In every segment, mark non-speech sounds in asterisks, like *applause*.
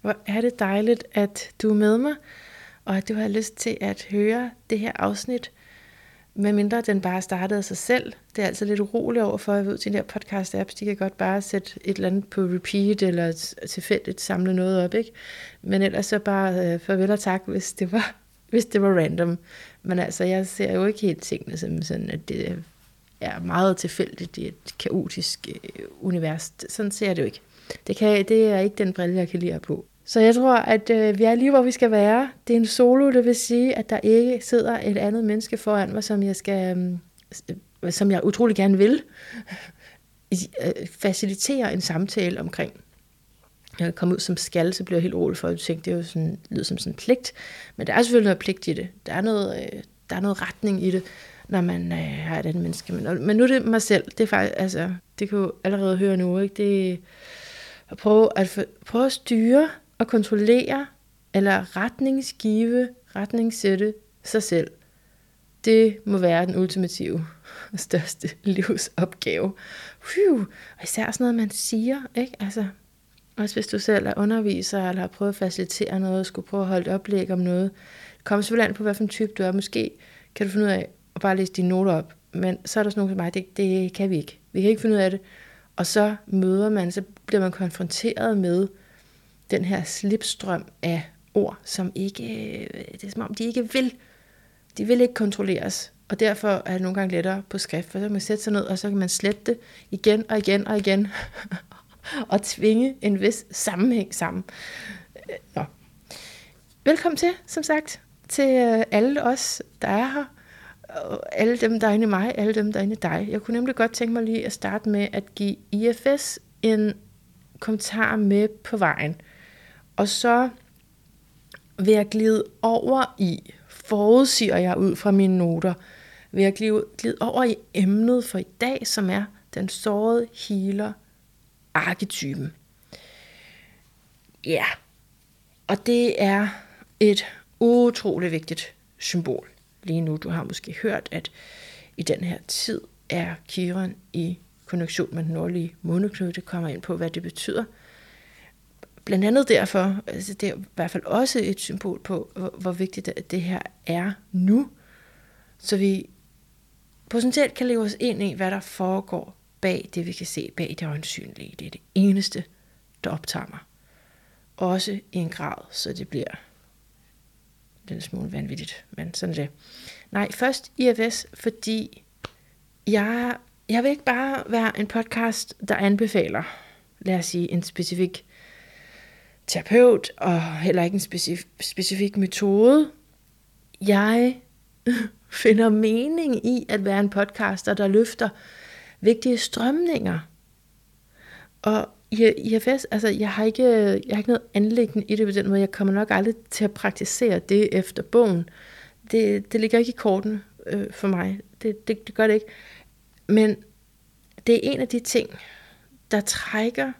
Hvor er det dejligt, at du er med mig, og at du har lyst til at høre det her afsnit, medmindre den bare startede af sig selv. Det er altså lidt uroligt over for, at jeg ved til de der podcast-apps, de kan godt bare sætte et eller andet på repeat, eller tilfældigt samle noget op, ikke? Men ellers så bare øh, farvel og tak, hvis det var, *laughs* hvis det var random. Men altså, jeg ser jo ikke helt tingene som sådan, at det er meget tilfældigt i et kaotisk øh, univers. Sådan ser jeg det jo ikke. Det, kan, det er ikke den brille, jeg kan lide på. Så jeg tror, at øh, vi er lige, hvor vi skal være. Det er en solo, det vil sige, at der ikke sidder et andet menneske foran mig, som jeg skal, øh, som jeg utrolig gerne vil *laughs* øh, facilitere en samtale omkring. Jeg kommer ud som skal, så bliver jeg helt rolig for, at tænke, det er jo sådan, lyder som sådan en pligt. Men der er selvfølgelig noget pligt i det. Der er noget, øh, der er noget retning i det, når man øh, har et andet menneske. Men, men nu er det mig selv. Det er faktisk, altså, det kan jo allerede høre nu, ikke? Det, at prøve at, prøve at styre og kontrollere eller retningsgive, retningssætte sig selv. Det må være den ultimative og største *laughs* livsopgave. Phew. Og især sådan noget, man siger, ikke? Altså, også hvis du selv er underviser, eller har prøvet at facilitere noget, skulle prøve at holde et oplæg om noget. Kom selvfølgelig an på, hvilken type du er. Måske kan du finde ud af at bare læse dine noter op. Men så er der sådan nogle som mig, det, det kan vi ikke. Vi kan ikke finde ud af det. Og så møder man, så bliver man konfronteret med den her slipstrøm af ord, som ikke, øh, det er som om de ikke vil, de vil ikke kontrolleres. Og derfor er det nogle gange lettere på skrift, for så kan man sætte sig ned, og så kan man slette det igen og igen og igen, *laughs* og tvinge en vis sammenhæng sammen. Øh, nå. Velkommen til, som sagt, til øh, alle os, der er her, og alle dem, der er inde i mig, alle dem, der er inde i dig. Jeg kunne nemlig godt tænke mig lige at starte med at give IFS en kommentar med på vejen. Og så vil jeg glide over i, forudsiger jeg ud fra mine noter, vil jeg glide, glide over i emnet for i dag, som er den sårede healer arketypen. Ja, og det er et utroligt vigtigt symbol lige nu. Du har måske hørt, at i den her tid er Kiron i konjunktion med den nordlige måneknude. Det kommer ind på, hvad det betyder. Blandt andet derfor, altså det er i hvert fald også et symbol på, hvor, hvor vigtigt det her er nu, så vi potentielt kan leve os ind i, hvad der foregår bag det, vi kan se, bag det øjensynlige. Det er det eneste, der optager mig. Også i en grad, så det bliver lille smule vanvittigt, men sådan er det. Nej, først IFS, fordi jeg, jeg vil ikke bare være en podcast, der anbefaler, lad os sige, en specifik terapeut, og heller ikke en specifik, specifik metode. Jeg *laughs* finder mening i at være en podcaster, der løfter vigtige strømninger. Og i IFS, altså jeg har ikke, jeg har ikke noget anlæggende i det på den måde. Jeg kommer nok aldrig til at praktisere det efter bogen. Det, det ligger ikke i korten øh, for mig. Det, det, det gør det ikke. Men det er en af de ting, der trækker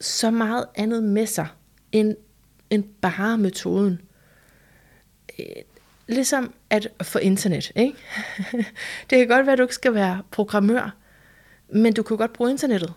så meget andet med sig, end, end bare metoden. Øh, ligesom at få internet, ikke? *laughs* det kan godt være, at du ikke skal være programmør, men du kan godt bruge internettet.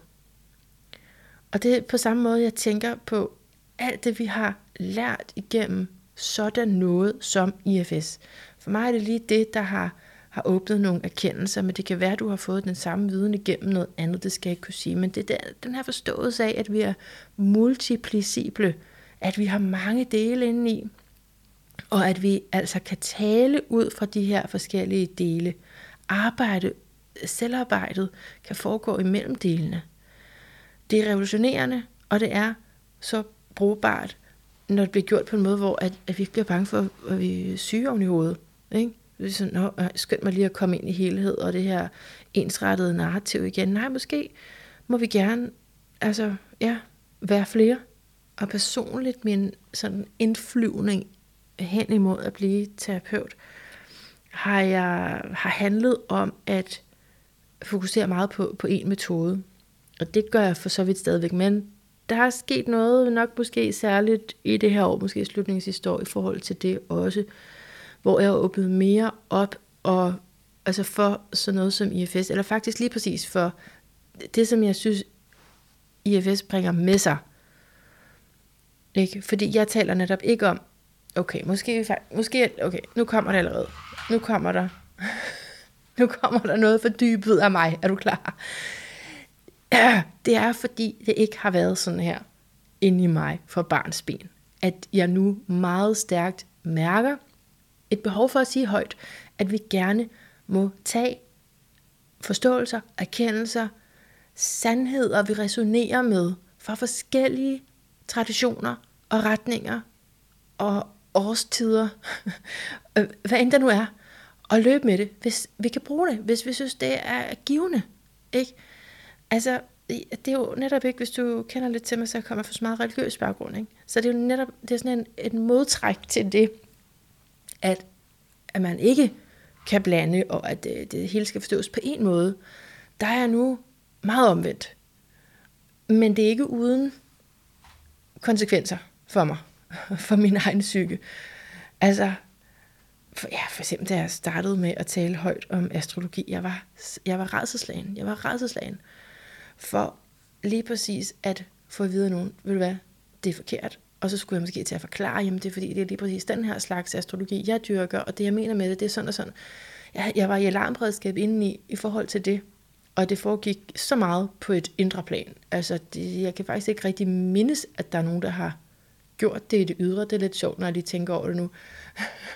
Og det er på samme måde, jeg tænker på alt det, vi har lært igennem sådan noget som IFS. For mig er det lige det, der har, har åbnet nogle erkendelser, men det kan være, at du har fået den samme viden igennem noget andet, det skal jeg ikke kunne sige. Men det er den her forståelse af, at vi er multiplicible, at vi har mange dele inde i, og at vi altså kan tale ud fra de her forskellige dele. Arbejde, selvarbejdet kan foregå imellem delene. Det er revolutionerende, og det er så brugbart, når det bliver gjort på en måde, hvor at, at vi ikke bliver bange for, at vi er syge oven i hovedet. Ikke? Det er sådan, Nå, øh, skønt mig lige at komme ind i helhed, og det her ensrettede narrativ igen. Nej, måske må vi gerne altså, ja, være flere. Og personligt min sådan indflyvning hen imod at blive terapeut, har jeg har handlet om at fokusere meget på, på en metode. Og det gør jeg for så vidt stadigvæk, men der er sket noget, nok måske særligt i det her år, måske slutningshistorie i forhold til det også, hvor jeg har åbnet mere op og altså for sådan noget som IFS, eller faktisk lige præcis for det, som jeg synes, IFS bringer med sig. Ikke? Fordi jeg taler netop ikke om, okay, måske, måske okay, nu kommer det allerede. Nu kommer der, *laughs* nu kommer der noget for dybet af mig. Er du klar? *clears throat* Det er fordi, det ikke har været sådan her inde i mig for barns ben. At jeg nu meget stærkt mærker et behov for at sige højt, at vi gerne må tage forståelser, erkendelser, sandheder, vi resonerer med fra forskellige traditioner og retninger og årstider, *laughs* hvad end der nu er, og løbe med det, hvis vi kan bruge det, hvis vi synes, det er givende. Ikke? Altså, det er jo netop ikke, hvis du kender lidt til mig, så kommer jeg fra så meget religiøs baggrund. Ikke? Så det er jo netop det er sådan en, et modtræk til det, at, at man ikke kan blande, og at det, det hele skal forstås på en måde. Der er jeg nu meget omvendt. Men det er ikke uden konsekvenser for mig, *laughs* for min egen psyke. Altså, for, ja, for eksempel da jeg startede med at tale højt om astrologi, jeg var, jeg var redselslagen. Jeg var redselslagen for lige præcis at få at vide af nogen, ved du hvad, det er forkert. Og så skulle jeg måske til at forklare, jamen det er fordi, det er lige præcis den her slags astrologi, jeg dyrker, og det jeg mener med det, det er sådan og sådan. Jeg, jeg var i alarmberedskab indeni i forhold til det, og det foregik så meget på et indre plan. Altså, det, jeg kan faktisk ikke rigtig mindes, at der er nogen, der har gjort det i det ydre. Det er lidt sjovt, når jeg lige tænker over det nu.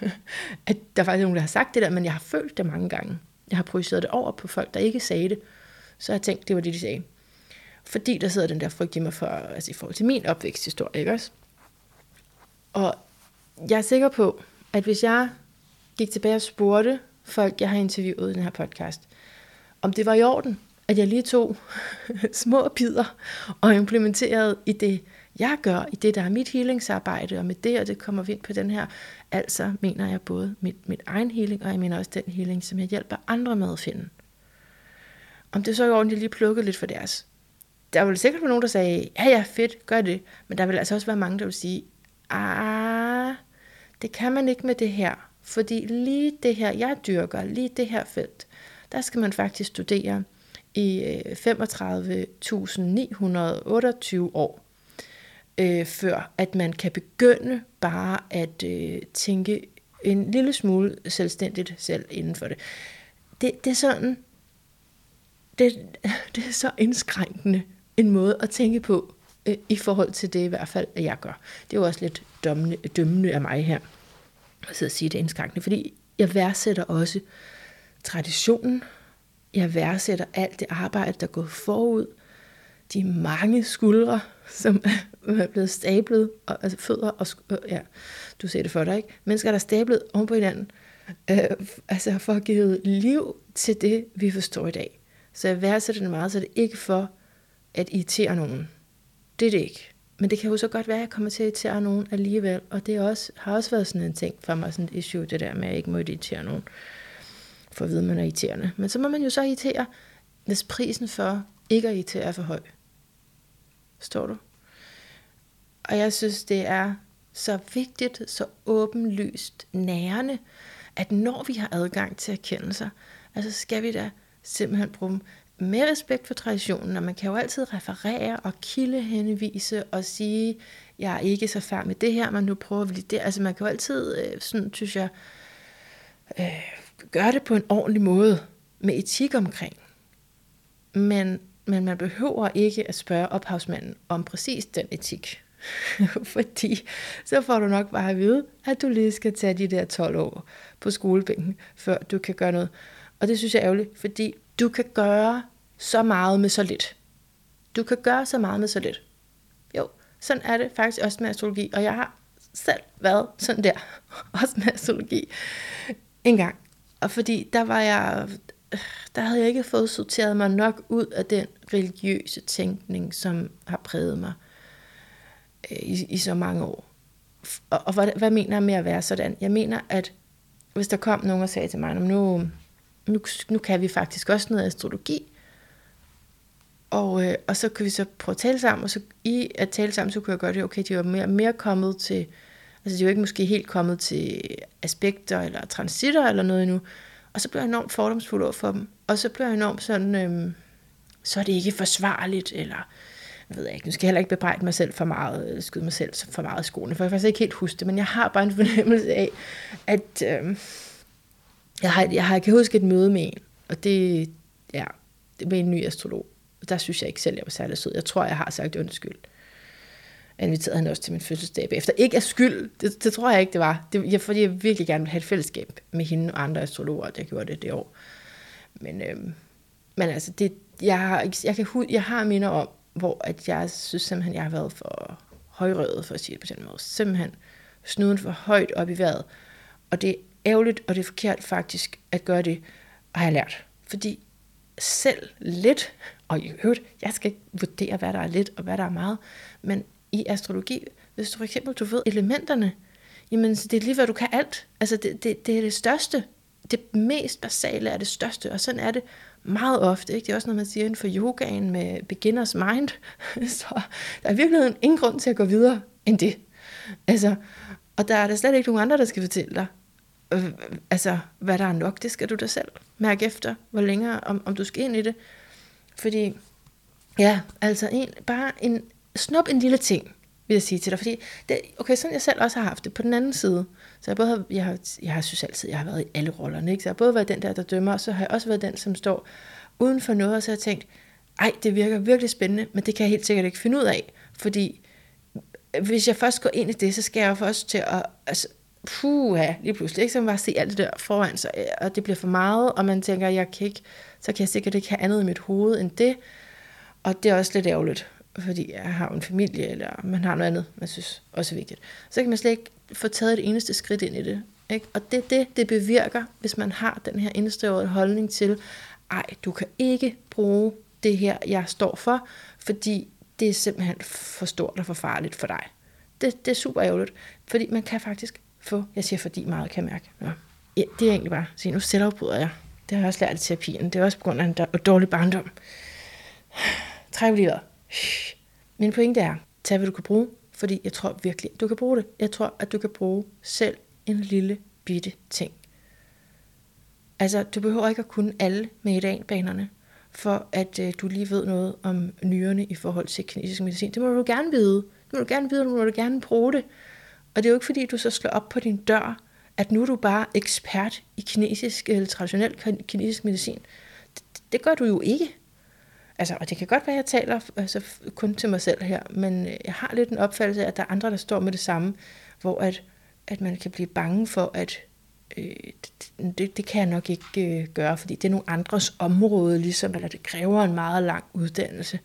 *laughs* at der er faktisk nogen, der har sagt det der, men jeg har følt det mange gange. Jeg har projiceret det over på folk, der ikke sagde det. Så jeg tænkte, det var det, de sagde. Fordi der sidder den der frygt i mig for, altså i forhold til min opvæksthistorie, ikke også? Og jeg er sikker på, at hvis jeg gik tilbage og spurgte folk, jeg har interviewet i den her podcast, om det var i orden, at jeg lige tog *laughs* små bidder og implementerede i det, jeg gør, i det, der er mit healingsarbejde, og med det, og det kommer vi ind på den her, altså mener jeg både mit, mit egen healing, og jeg mener også den healing, som jeg hjælper andre med at finde. Om det så er i orden, lige plukkede lidt for deres. Der vil sikkert være nogen, der sagde, ja ja, fedt, gør det. Men der vil altså også være mange, der vil sige, ah, det kan man ikke med det her. Fordi lige det her, jeg dyrker, lige det her felt, der skal man faktisk studere i øh, 35.928 år, øh, før at man kan begynde bare at øh, tænke en lille smule selvstændigt selv inden for det. Det, det er sådan, det, *laughs* det er så indskrænkende en måde at tænke på, øh, i forhold til det i hvert fald, at jeg gør. Det er jo også lidt dømmende, dømmende af mig her, at sidde og sige det indskrænkende, fordi jeg værdsætter også traditionen, jeg værdsætter alt det arbejde, der er gået forud, de mange skuldre, som *laughs* er blevet stablet, og, altså fødder og øh, ja, du ser det for dig, ikke? Mennesker, der er stablet oven på hinanden, øh, altså for at give liv til det, vi forstår i dag. Så jeg værdsætter det meget, så det er ikke for at irritere nogen. Det er det ikke. Men det kan jo så godt være, at jeg kommer til at irritere nogen alligevel, og det er også, har også været sådan en ting for mig, sådan et issue, det der med, at jeg ikke må irritere nogen, for at vide, at man er irriterende. Men så må man jo så irritere, hvis prisen for ikke at irritere er for høj. Står du? Og jeg synes, det er så vigtigt, så åbenlyst nærende, at når vi har adgang til erkendelser, altså skal vi da simpelthen bruge dem med respekt for traditionen, og man kan jo altid referere og kildehenvise og sige, jeg er ikke så færdig med det her, men nu prøver vi det. Altså man kan jo altid, øh, sådan synes jeg, øh, gøre det på en ordentlig måde, med etik omkring. Men, men man behøver ikke at spørge ophavsmanden om præcis den etik. *laughs* Fordi så får du nok bare at vide, at du lige skal tage de der 12 år på skolebænken, før du kan gøre noget. Og det synes jeg er ærgerligt, fordi du kan gøre så meget med så lidt. Du kan gøre så meget med så lidt. Jo, sådan er det faktisk også med astrologi, og jeg har selv været sådan der, *laughs* også med astrologi, en gang. Og fordi der var jeg, der havde jeg ikke fået sorteret mig nok ud af den religiøse tænkning, som har præget mig øh, i, i så mange år. Og, og hvad, hvad mener jeg med at være sådan? Jeg mener, at hvis der kom nogen og sagde til mig, nu, nu, nu kan vi faktisk også noget astrologi, og, øh, og så kan vi så prøve at tale sammen, og så i at tale sammen, så kunne jeg gøre det, okay, de var mere, mere kommet til, altså de var ikke måske helt kommet til aspekter eller transitter eller noget endnu, og så blev jeg enormt fordomsfuld over for dem, og så blev jeg enormt sådan, øh, så er det ikke forsvarligt, eller ved jeg ikke, nu skal jeg heller ikke bebrejde mig selv for meget, skyde mig selv for meget i skoene, for jeg kan faktisk ikke helt huske det, men jeg har bare en fornemmelse af, at øh, jeg, har, jeg, har, jeg kan huske et møde med en, og det, ja, det med en ny astrolog. Der synes jeg ikke selv, jeg var særlig sød. Jeg tror, jeg har sagt undskyld. Jeg inviterede han også til min fødselsdag bagefter. Ikke af skyld, det, det tror jeg ikke, det var. Det, jeg, fordi jeg virkelig gerne ville have et fællesskab med hende og andre astrologer, der jeg gjorde det det år. Men, øhm, men altså, det, jeg, har, jeg, kan, jeg har minder om, hvor at jeg synes simpelthen, jeg har været for højrøget, for at sige det på den måde. Simpelthen snuden for højt op i vejret. Og det ærgerligt, og det er forkert faktisk at gøre det, og har jeg lært. Fordi selv lidt, og i øvrigt, jeg skal ikke vurdere, hvad der er lidt og hvad der er meget, men i astrologi, hvis du for eksempel du ved elementerne, jamen det er lige hvad du kan alt. Altså det, det, det er det største. Det mest basale er det største, og sådan er det meget ofte. Ikke? Det er også noget, man siger inden for yogaen med beginners mind. *laughs* Så der er virkelig ingen grund til at gå videre end det. Altså, og der er der slet ikke nogen andre, der skal fortælle dig, øh, altså, hvad der er nok. Det skal du da selv mærke efter, hvor længere, om, om du skal ind i det. Fordi, ja, altså en, bare en, snup en lille ting, vil jeg sige til dig. Fordi, det, okay, sådan jeg selv også har haft det på den anden side. Så jeg, både har, jeg, har, jeg har synes altid, jeg har været i alle rollerne. Ikke? Så jeg har både været den der, der dømmer, og så har jeg også været den, som står uden for noget, og så har jeg tænkt, ej, det virker virkelig spændende, men det kan jeg helt sikkert ikke finde ud af. Fordi hvis jeg først går ind i det, så skal jeg jo først til at, altså, puha, lige pludselig, ikke? så man bare se alt det der foran sig, øh, og det bliver for meget, og man tænker, jeg kan ikke, så kan jeg sikkert ikke have andet i mit hoved end det, og det er også lidt ærgerligt, fordi jeg har en familie, eller man har noget andet, man synes også er vigtigt. Så kan man slet ikke få taget det eneste skridt ind i det. Ikke? Og det er det, det bevirker, hvis man har den her indstøvede holdning til, ej, du kan ikke bruge det her, jeg står for, fordi det er simpelthen for stort og for farligt for dig. Det, det er super ærgerligt, fordi man kan faktisk få, jeg siger fordi meget kan mærke. Ja. Ja, det er egentlig bare, at sige, nu selvafbryder jeg. Det har jeg også lært i terapien. Det er også på grund af en dårlig barndom. Træk lige min pointe er, tag hvad du kan bruge, fordi jeg tror virkelig, du kan bruge det. Jeg tror, at du kan bruge selv en lille bitte ting. Altså, du behøver ikke at kunne alle meridianbanerne, for at øh, du lige ved noget om nyrerne i forhold til kinesisk medicin. Det må du gerne vide. Det må du gerne vide, og du må du gerne bruge det. Og det er jo ikke fordi, du så slår op på din dør, at nu er du bare ekspert i kinesisk eller traditionel kinesisk medicin. Det, det gør du jo ikke. Altså, og det kan godt være, at jeg taler altså, kun til mig selv her, men øh, jeg har lidt en opfattelse af, at der er andre, der står med det samme, hvor at, at man kan blive bange for, at øh, det, det kan jeg nok ikke øh, gøre, fordi det er nogle andres område, ligesom, eller det kræver en meget lang uddannelse.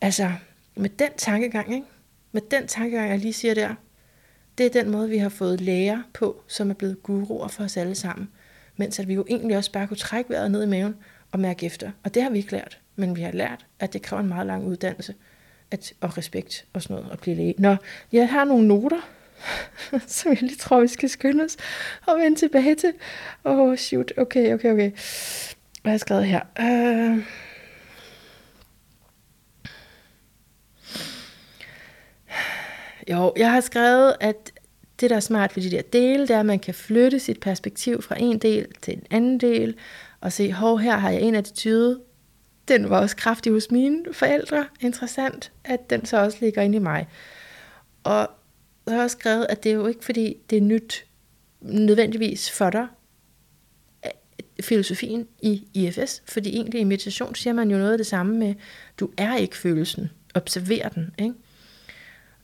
Altså, med den tankegang, ikke? med den tankegang, jeg lige siger der, det er den måde, vi har fået læger på, som er blevet guruer for os alle sammen. Mens at vi jo egentlig også bare kunne trække vejret ned i maven og mærke efter. Og det har vi ikke lært men vi har lært, at det kræver en meget lang uddannelse at, og respekt og sådan noget at blive læge. Nå, jeg har nogle noter, *laughs* som jeg lige tror, vi skal skynde os og vende tilbage til. Åh, oh, shoot. Okay, okay, okay. Hvad har jeg skrevet her? Uh... Jo, jeg har skrevet, at det, der er smart ved de der dele, det er, at man kan flytte sit perspektiv fra en del til en anden del, og se, hov, her har jeg en attitude, den var også kraftig hos mine forældre. Interessant, at den så også ligger inde i mig. Og jeg har også skrevet, at det er jo ikke fordi, det er nyt nødvendigvis for dig, filosofien i IFS, fordi egentlig i meditation siger man jo noget af det samme med, du er ikke følelsen, observer den. Ikke?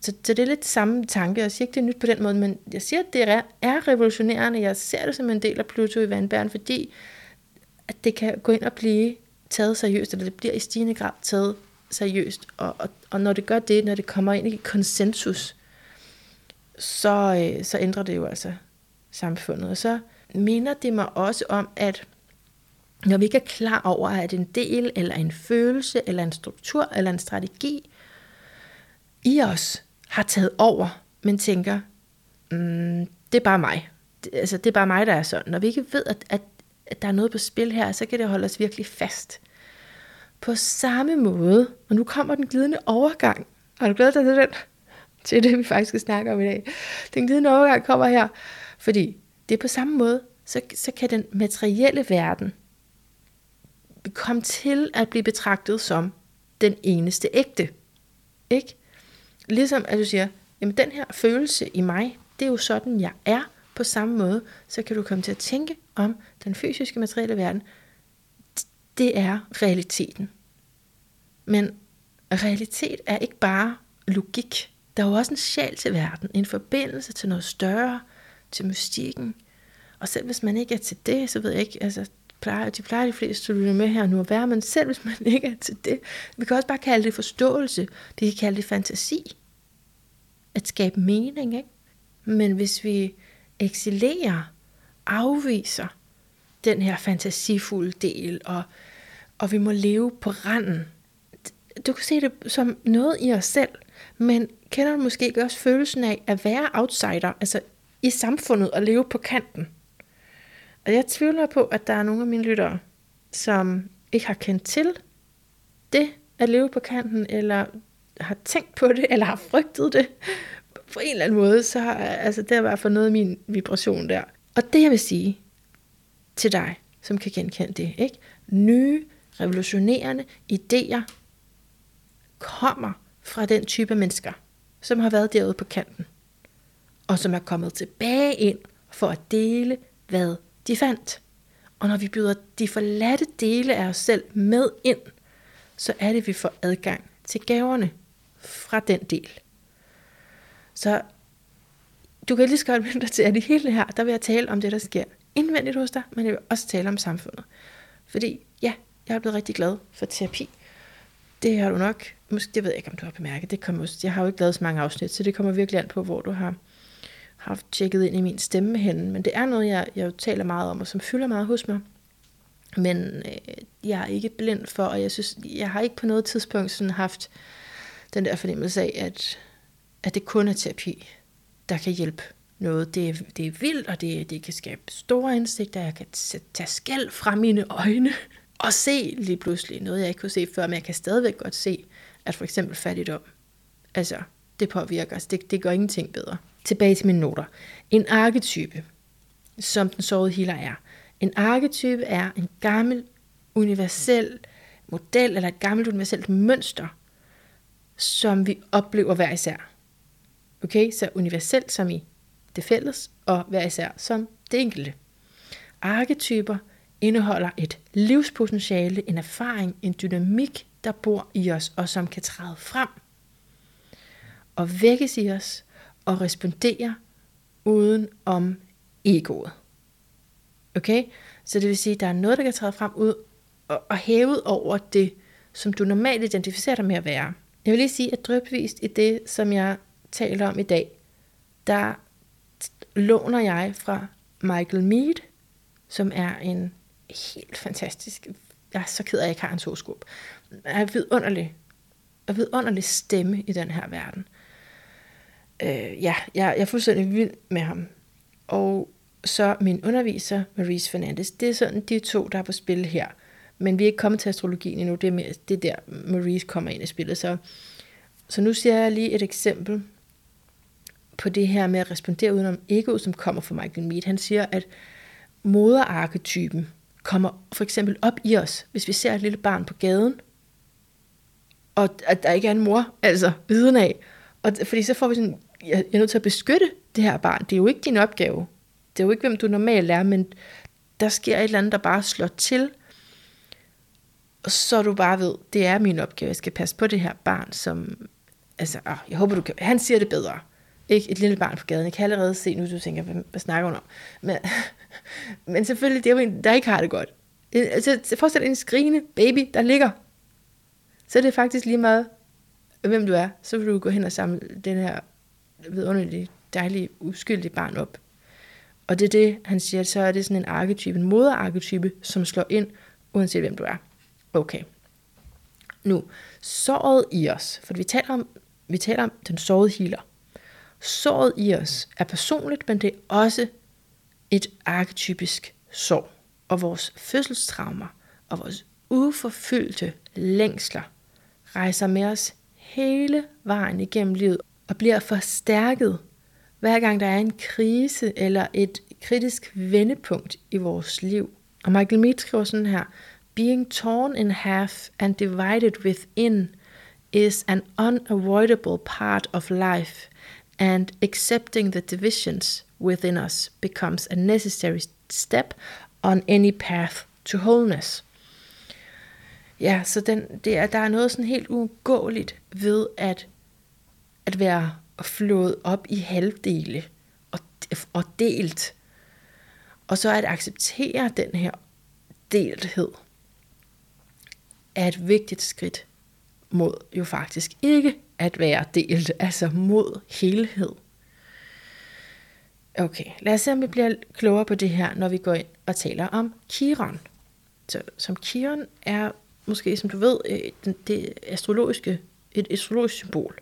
Så, så det er lidt samme tanke, jeg siger ikke, det er nyt på den måde, men jeg siger, at det er, er revolutionerende, jeg ser det som en del af Pluto i vandbæren, fordi at det kan gå ind og blive taget seriøst, eller det bliver i stigende grad taget seriøst. Og, og, og når det gør det, når det kommer ind i konsensus, så, øh, så ændrer det jo altså samfundet. Og så minder det mig også om, at når vi ikke er klar over, at en del, eller en følelse, eller en struktur, eller en strategi i os har taget over, men tænker, mm, det er bare mig. Det, altså, det er bare mig, der er sådan. Når vi ikke ved, at, at at der er noget på spil her, så kan det holde os virkelig fast. På samme måde, og nu kommer den glidende overgang. Har du glædet dig til den? *laughs* Til det, vi faktisk skal snakke om i dag. Den glidende overgang kommer her, fordi det er på samme måde, så, så kan den materielle verden komme til at blive betragtet som den eneste ægte. Ikke? Ligesom at du siger, jamen den her følelse i mig, det er jo sådan, jeg er. På samme måde, så kan du komme til at tænke om den fysiske materielle verden. Det er realiteten. Men realitet er ikke bare logik. Der er jo også en sjæl til verden, en forbindelse til noget større, til mystikken. Og selv hvis man ikke er til det, så ved jeg ikke, altså plejer, de plejer de fleste at med her nu at være, men selv hvis man *laughs* ikke er til det, vi kan også bare kalde det forståelse, vi kan kalde det fantasi. At skabe mening, ikke? Men hvis vi excellerer, afviser den her fantasifulde del, og, og vi må leve på randen. Du kan se det som noget i os selv, men kender du måske ikke også følelsen af at være outsider, altså i samfundet og leve på kanten? Og jeg tvivler på, at der er nogle af mine lyttere, som ikke har kendt til det at leve på kanten, eller har tænkt på det, eller har frygtet det på en eller anden måde, så har, altså, det er i hvert fald noget af min vibration der. Og det jeg vil sige til dig, som kan genkende det, ikke? nye, revolutionerende idéer kommer fra den type mennesker, som har været derude på kanten, og som er kommet tilbage ind for at dele, hvad de fandt. Og når vi byder de forladte dele af os selv med ind, så er det, vi får adgang til gaverne fra den del. Så du kan lige så godt vente til, at i hele her, der vil jeg tale om det, der sker indvendigt hos dig, men jeg vil også tale om samfundet. Fordi ja, jeg er blevet rigtig glad for terapi. Det har du nok, måske, det ved jeg ikke, om du har bemærket, det kommer, jeg har jo ikke lavet så mange afsnit, så det kommer virkelig an på, hvor du har haft tjekket ind i min stemme henne. Men det er noget, jeg, jeg taler meget om, og som fylder meget hos mig. Men øh, jeg er ikke blind for, og jeg synes, jeg har ikke på noget tidspunkt sådan haft den der fornemmelse af, at, at det kun er terapi, der kan hjælpe noget. Det er, det er vildt, og det, det kan skabe store indsigter. Jeg kan tage skæld fra mine øjne og se lige pludselig noget, jeg ikke kunne se før, men jeg kan stadigvæk godt se, at for eksempel fattigdom, altså det påvirker os. Det, det gør ingenting bedre. Tilbage til mine noter. En arketype, som den sårede healer er. En arketype er en gammel universel model, eller et gammelt universelt mønster, som vi oplever hver især. Okay, så universelt som i det fælles, og hver især som det enkelte. Arketyper indeholder et livspotentiale, en erfaring, en dynamik, der bor i os, og som kan træde frem og vækkes i os og respondere uden om egoet. Okay? Så det vil sige, at der er noget, der kan træde frem ud og, og hævet over det, som du normalt identificerer dig med at være. Jeg vil lige sige, at drøbvist i det, som jeg taler om i dag, der låner jeg fra Michael Mead, som er en helt fantastisk, jeg er så ked af, at jeg ikke har en horoskop, er vidunderlig, er vidunderlig stemme i den her verden. Øh, ja, jeg, jeg er fuldstændig vild med ham. Og så min underviser, Maurice Fernandes, det er sådan de to, der er på spil her. Men vi er ikke kommet til astrologien endnu, det er, mere, det er der, Maurice kommer ind i spillet. Så, så nu siger jeg lige et eksempel på det her med at respondere udenom ego, som kommer fra Michael Mead. Han siger, at moderarketypen kommer for eksempel op i os, hvis vi ser et lille barn på gaden, og at der ikke er en mor, altså viden af. Og, fordi så får vi sådan, jeg er nødt til at beskytte det her barn. Det er jo ikke din opgave. Det er jo ikke, hvem du normalt er, men der sker et eller andet, der bare slår til, og så du bare ved, det er min opgave, jeg skal passe på det her barn, som, altså, åh, jeg håber du kan, han siger det bedre. Ikke et lille barn på gaden. Jeg kan allerede se nu, du tænker, hvad, hvad snakker hun om? Men, *laughs* men selvfølgelig, det er jo en, der ikke har det godt. Altså, forestil dig en skrigende baby, der ligger. Så er det faktisk lige meget, hvem du er. Så vil du gå hen og samle den her vidunderlige, dejlige, uskyldige barn op. Og det er det, han siger, så er det sådan en arketype, en moderarketype, som slår ind, uanset hvem du er. Okay. Nu, såret i os, for vi taler om, vi taler om den sårede healer. Såret i os er personligt, men det er også et arketypisk sår. Og vores fødselstraumer og vores uforfyldte længsler rejser med os hele vejen igennem livet og bliver forstærket, hver gang der er en krise eller et kritisk vendepunkt i vores liv. Og Michael Mead skriver sådan her, Being torn in half and divided within is an unavoidable part of life, and accepting the divisions within us becomes a necessary step on any path to wholeness. Ja, så den, det er, der er noget sådan helt uundgåeligt ved at, at være flået op i halvdele og, og delt. Og så at acceptere den her delthed er et vigtigt skridt mod jo faktisk ikke at være delt, altså mod helhed. Okay, lad os se, om vi bliver klogere på det her, når vi går ind og taler om Kiron. Så, som Kiron er måske, som du ved, øh, det astrologiske, et astrologisk symbol.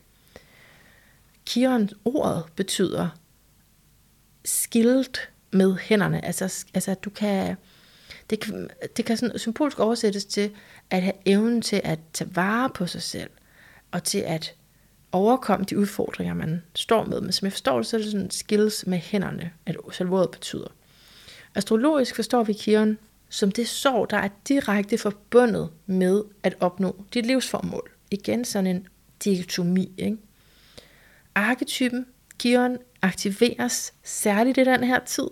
Kiron ordet betyder skilt med hænderne. Altså, altså du kan, det kan, det kan sådan symbolisk oversættes til at have evnen til at tage vare på sig selv, og til at overkomme de udfordringer, man står med. Men som jeg forstår det, så er det sådan skills med hænderne, at selv ordet betyder. Astrologisk forstår vi Kiron som det sorg, der er direkte forbundet med at opnå dit livsformål. Igen sådan en dikotomi. Ikke? Arketypen, Kiron, aktiveres særligt i den her tid,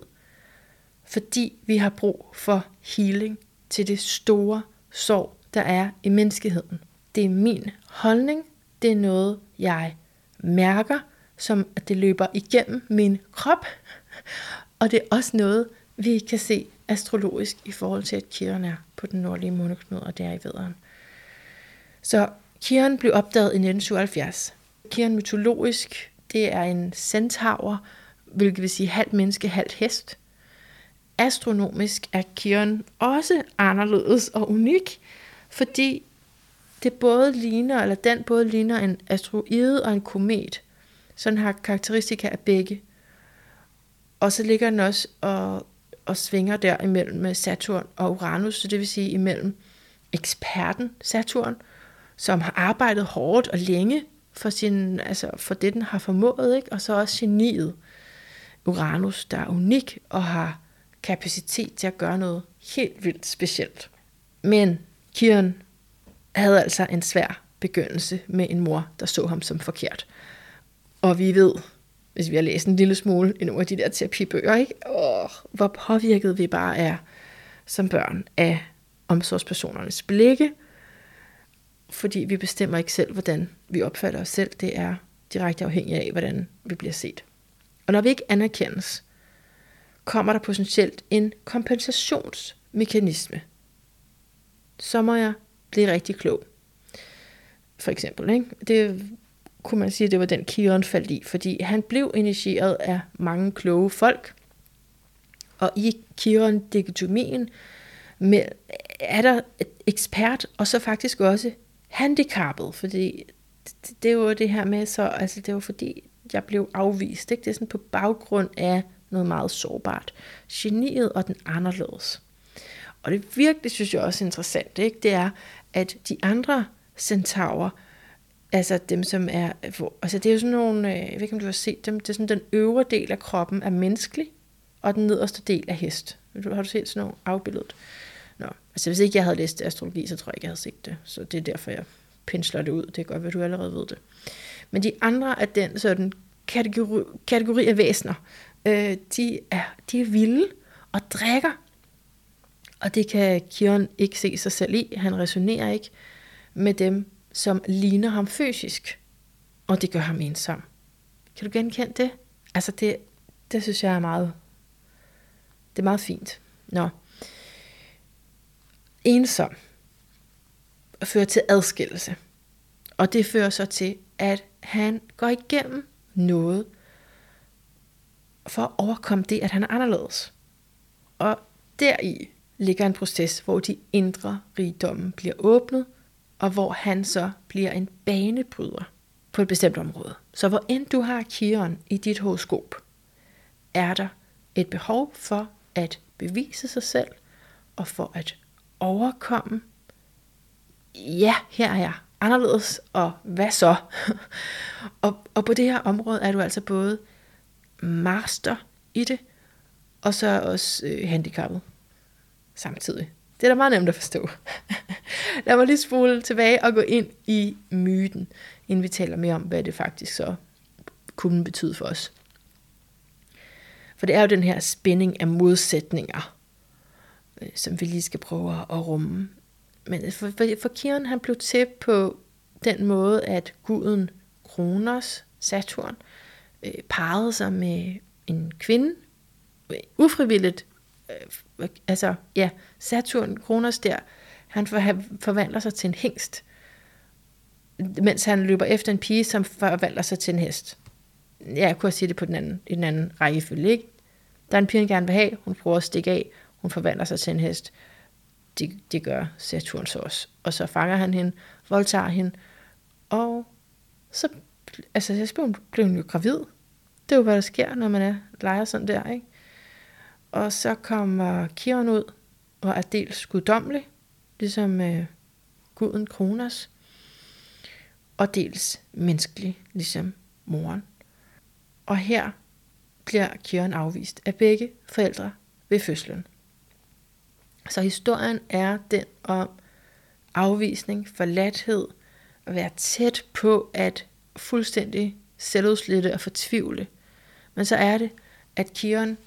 fordi vi har brug for healing til det store sorg, der er i menneskeheden. Det er min holdning, det er noget, jeg mærker, som at det løber igennem min krop, og det er også noget, vi kan se astrologisk i forhold til, at Kiron er på den nordlige måneknude, og det er i vederen. Så Kiron blev opdaget i 1977. Kiron mytologisk, det er en centaur, hvilket vil sige halvt menneske, halvt hest. Astronomisk er Kiron også anderledes og unik, fordi det både ligner, eller den både ligner en asteroide og en komet. Sådan har karakteristika af begge. Og så ligger den også og og svinger der imellem Saturn og Uranus, så det vil sige imellem eksperten Saturn, som har arbejdet hårdt og længe for, sin, altså for det, den har formået, ikke? og så også geniet Uranus, der er unik og har kapacitet til at gøre noget helt vildt specielt. Men Kiron havde altså en svær begyndelse med en mor, der så ham som forkert. Og vi ved, hvis vi har læst en lille smule i nogle af de der terapibøger, ikke? Åh, hvor påvirket vi bare er som børn af omsorgspersonernes blikke, fordi vi bestemmer ikke selv, hvordan vi opfatter os selv. Det er direkte afhængigt af, hvordan vi bliver set. Og når vi ikke anerkendes, kommer der potentielt en kompensationsmekanisme. Så må jeg blive rigtig klog. For eksempel, ikke? Det kunne man sige, at det var den Kion faldt i, fordi han blev initieret af mange kloge folk, og i Kion dikotomien med, er der ekspert, og så faktisk også handicappet, fordi det, det var det her med, så, altså det var fordi, jeg blev afvist. Ikke? Det er sådan på baggrund af noget meget sårbart. Geniet og den anderledes. Og det virkelig, synes jeg også er interessant, ikke? det er, at de andre centaurer, Altså dem, som er... Altså det er jo sådan nogle... Øh, jeg ved ikke, om du har set dem. Det er sådan, den øvre del af kroppen er menneskelig, og den nederste del er hest. Har du set sådan nogle afbilledet? Nå, altså hvis ikke jeg havde læst astrologi, så tror jeg ikke, jeg havde set det. Så det er derfor, jeg pensler det ud. Det er godt, at du allerede ved det. Men de andre af den sådan kategori, kategori af væsener, øh, de, er, de er vilde og drikker. Og det kan Kion ikke se sig selv i. Han resonerer ikke med dem, som ligner ham fysisk, og det gør ham ensom. Kan du genkende det? Altså det, det synes jeg er meget, det er meget fint. Nå. Ensom fører til adskillelse. Og det fører så til, at han går igennem noget for at overkomme det, at han er anderledes. Og deri ligger en proces, hvor de indre rigdomme bliver åbnet, og hvor han så bliver en banebryder på et bestemt område. Så hvor end du har Kiron i dit horoskop, er der et behov for at bevise sig selv, og for at overkomme, ja, her er jeg anderledes, og hvad så? *laughs* og, og på det her område er du altså både master i det, og så også øh, handicappet samtidig. Det er da meget nemt at forstå. *laughs* Lad mig lige spole tilbage og gå ind i myten, inden vi taler mere om, hvad det faktisk så kunne betyde for os. For det er jo den her spænding af modsætninger, øh, som vi lige skal prøve at rumme. Men for, for, for Kiron, han blev til på den måde, at guden Kronos, Saturn, øh, parrede sig med en kvinde, ufrivilligt, øh, altså ja, Saturn, Kronos der, han forvandler sig til en hængst, mens han løber efter en pige, som forvandler sig til en hest. Ja, jeg kunne sige det på den anden, i den anden rækkefølge, ikke? Der er en pige, han gerne vil have, hun prøver at stikke af, hun forvandler sig til en hest. Det, det gør Saturn så også. Og så fanger han hende, voldtager hende, og så, altså, så blev, blev hun jo gravid. Det er jo, hvad der sker, når man er leger sådan der, ikke? Og så kommer Kiron ud, og er dels guddommelig, ligesom øh, guden Kronos, og dels menneskelig, ligesom moren. Og her bliver Kiron afvist af begge forældre ved fødslen. Så historien er den om afvisning, forladthed, at være tæt på at fuldstændig selvudslitte og fortvivle. Men så er det, at Kiron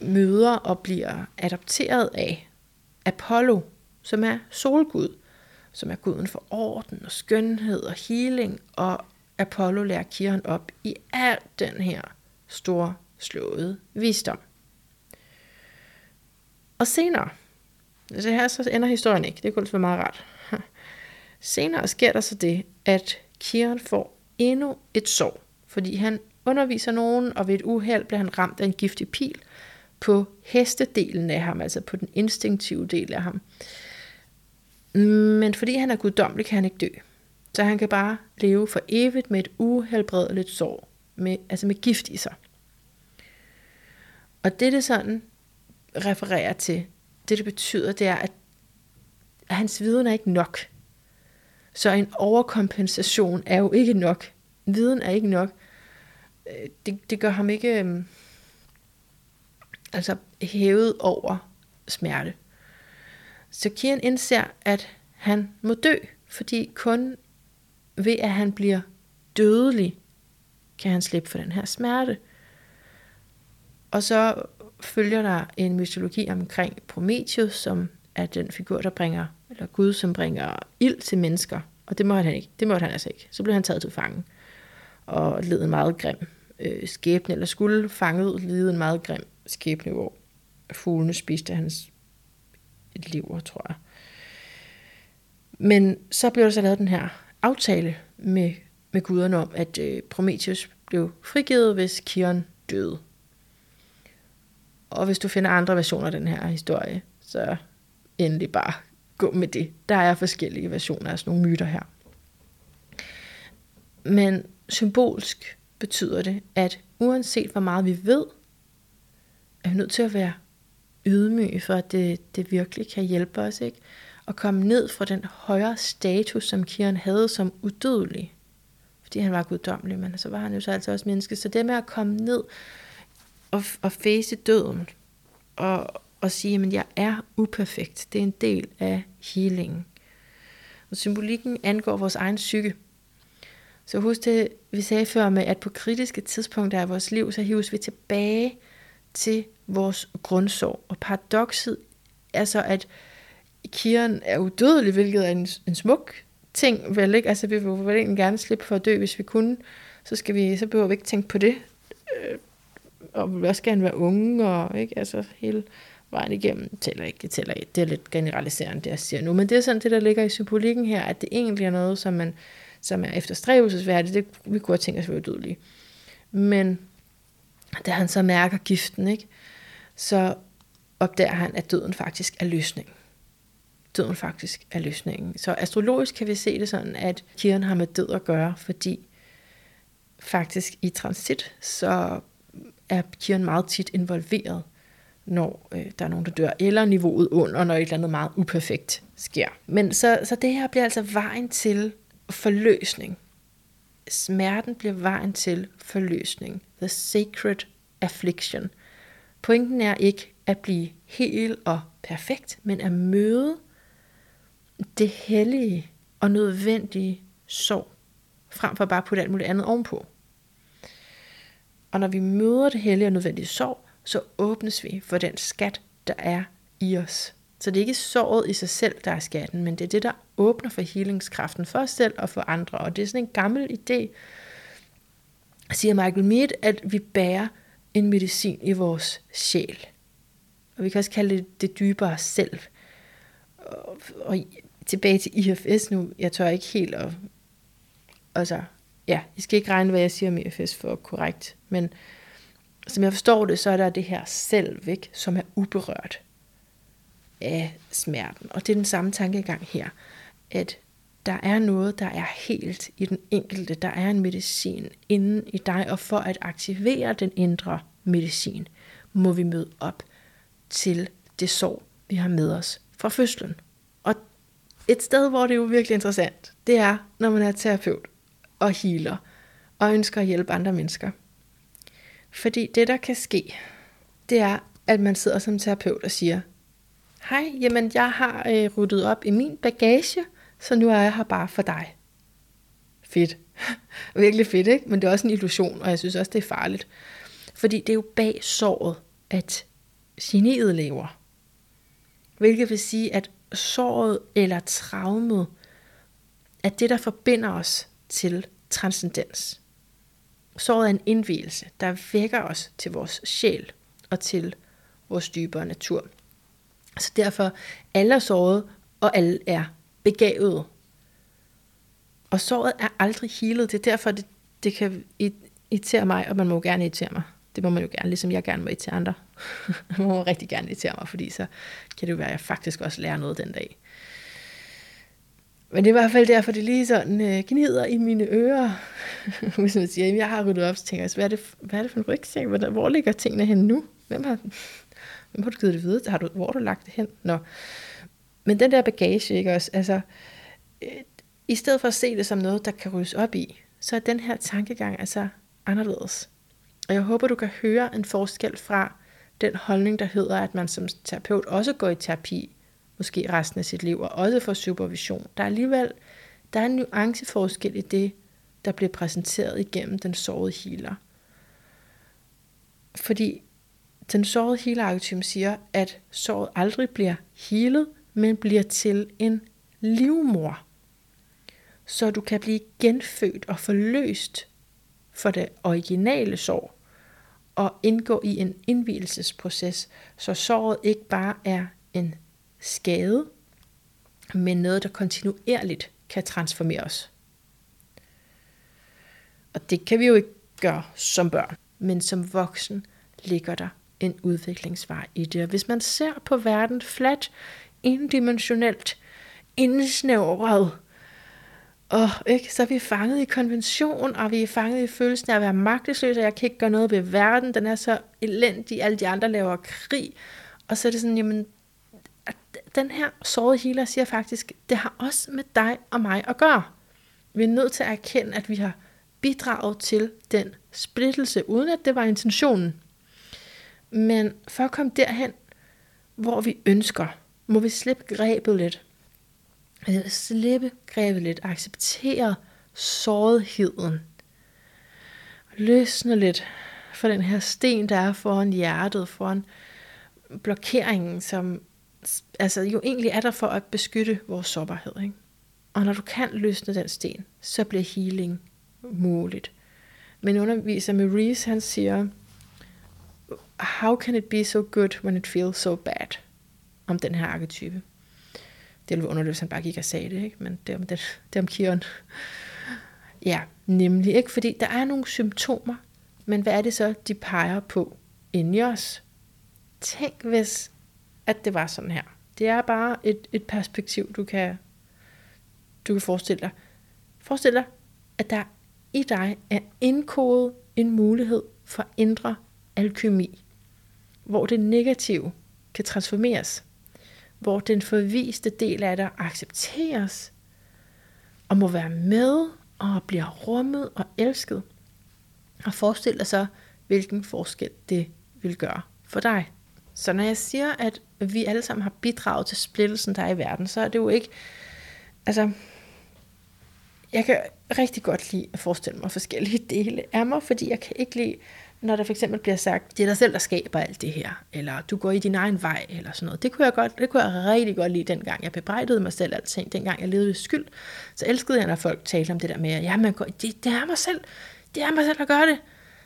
møder og bliver adopteret af Apollo, som er solgud, som er guden for orden og skønhed og healing, og Apollo lærer Kiron op i al den her store slåede visdom. Og senere, altså her så ender historien ikke, det kunne være meget rart. *laughs* Senere sker der så det, at Kiron får endnu et sår, fordi han underviser nogen, og ved et uheld bliver han ramt af en giftig pil på hestedelen af ham, altså på den instinktive del af ham. Men fordi han er guddommelig, kan han ikke dø. Så han kan bare leve for evigt med et uhelbredeligt sår, med, altså med gift i sig. Og det, det sådan refererer til, det det betyder, det er, at hans viden er ikke nok. Så en overkompensation er jo ikke nok. Viden er ikke nok. Øh, det, det gør ham ikke øhm, altså hævet over smerte. Så Kian indser, at han må dø, fordi kun ved at han bliver dødelig, kan han slippe for den her smerte. Og så følger der en mytologi omkring Prometheus, som er den figur, der bringer, eller Gud, som bringer ild til mennesker. Og det måtte han ikke. Det måtte han altså ikke. Så blev han taget til fange og led en meget grim øh, skæbne, eller skulle fanget lide en meget grim skæbne, hvor fuglene spiste hans lever, tror jeg. Men så blev der så lavet den her aftale med, med guderne om, at øh, Prometheus blev frigivet, hvis Kiron døde. Og hvis du finder andre versioner af den her historie, så endelig bare gå med det. Der er forskellige versioner af sådan nogle myter her. Men symbolsk betyder det, at uanset hvor meget vi ved, er vi nødt til at være ydmyge, for at det, det virkelig kan hjælpe os, ikke? At komme ned fra den højere status, som Kiran havde som udødelig. Fordi han var guddommelig, men så var han jo så altså også menneske. Så det med at komme ned og, og face døden, og, og sige, at jeg er uperfekt, det er en del af healingen. Og symbolikken angår vores egen psyke. Så husk det, vi sagde før med, at på kritiske tidspunkter i vores liv, så hives vi tilbage til vores grundsorg. Og paradokset er så, at Kiran er udødelig, hvilket er en, en smuk ting, vel ikke? Altså, vi vil vel egentlig gerne slippe for at dø, hvis vi kunne. Så, skal vi, så behøver vi ikke tænke på det. Øh, og vi vil også gerne være unge, og ikke? Altså, hele vejen igennem tæller ikke, det tæller ikke. Det er lidt generaliserende, det jeg siger nu. Men det er sådan det, der ligger i symbolikken her, at det egentlig er noget, som, man, som er efterstræbelsesværdigt. Det, vi kunne tænke os at være udødelige. Men da han så mærker giften, ikke, så opdager han, at døden faktisk er løsningen. Døden faktisk er løsningen. Så astrologisk kan vi se det sådan, at Kiron har med død at gøre, fordi faktisk i transit, så er Kiron meget tit involveret, når øh, der er nogen, der dør, eller niveauet under, når et eller andet meget uperfekt sker. Men så, så det her bliver altså vejen til forløsning. Smerten bliver vejen til forløsning. The sacred affliction. Pointen er ikke, at blive hel og perfekt, men at møde det hellige og nødvendige sorg, frem for bare at putte alt muligt andet ovenpå. Og når vi møder det hellige og nødvendige sorg, så åbnes vi for den skat, der er i os. Så det er ikke såret i sig selv, der er skatten, men det er det, der åbner for healingskraften for os selv og for andre. Og det er sådan en gammel idé, siger Michael Mead, at vi bærer en medicin i vores sjæl. Og vi kan også kalde det det dybere selv. Og, og tilbage til IFS nu, jeg tør ikke helt at... Altså, ja, I skal ikke regne, hvad jeg siger om IFS for korrekt, men som jeg forstår det, så er der det her selv, ikke, som er uberørt af smerten. Og det er den samme tankegang her, at der er noget, der er helt i den enkelte. Der er en medicin inden i dig, og for at aktivere den indre medicin, må vi møde op til det sorg, vi har med os fra fødslen. Og et sted, hvor det er jo virkelig interessant, det er, når man er terapeut og healer, og ønsker at hjælpe andre mennesker. Fordi det, der kan ske, det er, at man sidder som terapeut og siger, hej, jamen jeg har øh, ryddet op i min bagage, så nu er jeg her bare for dig. Fedt. *laughs* Virkelig fedt, ikke? Men det er også en illusion, og jeg synes også, det er farligt. Fordi det er jo bag såret, at geniet lever. Hvilket vil sige, at såret eller traumet er det, der forbinder os til transcendens. Såret er en indvielse, der vækker os til vores sjæl og til vores dybere natur. Så derfor alle er såret, og alle er begavet. Og såret er aldrig healet. Det er derfor, det, det kan irritere mig, og man må gerne irritere mig. Det må man jo gerne, ligesom jeg gerne må irritere andre. *laughs* man må rigtig gerne irritere mig, fordi så kan det jo være, at jeg faktisk også lærer noget den dag. Men det er i hvert fald derfor, det lige sådan øh, gnider i mine ører. *laughs* Hvis man siger, at jeg har ryddet op, så tænker jeg, hvad er det, hvad er det for en rygsæk? Hvor, ligger tingene hen nu? Hvem har, hvem har du givet det videre? Har du, hvor har du lagt det hen? Nå. Men den der bagage, ikke også? Altså, øh, i stedet for at se det som noget, der kan ryddes op i, så er den her tankegang altså anderledes. Og jeg håber, du kan høre en forskel fra den holdning, der hedder, at man som terapeut også går i terapi, måske resten af sit liv, og også får supervision. Der er alligevel der er en nuanceforskel i det, der bliver præsenteret igennem den sårede healer. Fordi den sårede healer siger, at såret aldrig bliver healet, men bliver til en livmor. Så du kan blive genfødt og forløst for det originale sår og indgå i en indvielsesproces, så såret ikke bare er en skade, men noget, der kontinuerligt kan transformere os. Og det kan vi jo ikke gøre som børn, men som voksen ligger der en udviklingsvej i det. Og hvis man ser på verden flat, indimensionelt, indsnævret, og ikke, så er vi fanget i konvention, og vi er fanget i følelsen af at være magtesløse, og jeg kan ikke gøre noget ved verden, den er så elendig, alle de andre laver krig, og så er det sådan, jamen, den her sårede healer siger faktisk, det har også med dig og mig at gøre. Vi er nødt til at erkende, at vi har bidraget til den splittelse, uden at det var intentionen. Men for at komme derhen, hvor vi ønsker, må vi slippe grebet lidt. Slippe grebet lidt, acceptere sårigheden. Løsne lidt for den her sten, der er foran hjertet, foran blokeringen, som altså, jo egentlig er der for at beskytte vores sårbarhed. Ikke? Og når du kan løsne den sten, så bliver healing muligt. Men underviser med Reese, han siger, how can it be so good when it feels so bad? Om den her arketype. Det ville være underligt, hvis han bare gik og sagde det, ikke? men det er om, det, det er om Kion. Ja, nemlig ikke, fordi der er nogle symptomer, men hvad er det så, de peger på inde i os? Tænk, hvis at det var sådan her. Det er bare et, et perspektiv, du kan, du kan forestille dig. Forestil dig, at der i dig er indkodet en mulighed for indre alkymi, hvor det negative kan transformeres, hvor den forviste del af dig accepteres og må være med og bliver rummet og elsket. Og forestil dig så, hvilken forskel det vil gøre for dig. Så når jeg siger, at vi alle sammen har bidraget til splittelsen, der er i verden, så er det jo ikke, altså, jeg kan rigtig godt lide at forestille mig forskellige dele af mig, fordi jeg kan ikke lide, når der for eksempel bliver sagt, det er dig selv, der skaber alt det her, eller du går i din egen vej, eller sådan noget. Det kunne jeg, godt, det kunne jeg rigtig godt lide, dengang jeg bebrejdede mig selv alting, dengang jeg levede i skyld. Så elskede jeg, når folk talte om det der med, ja, man går, det, det er mig selv, det er mig selv, der gør det.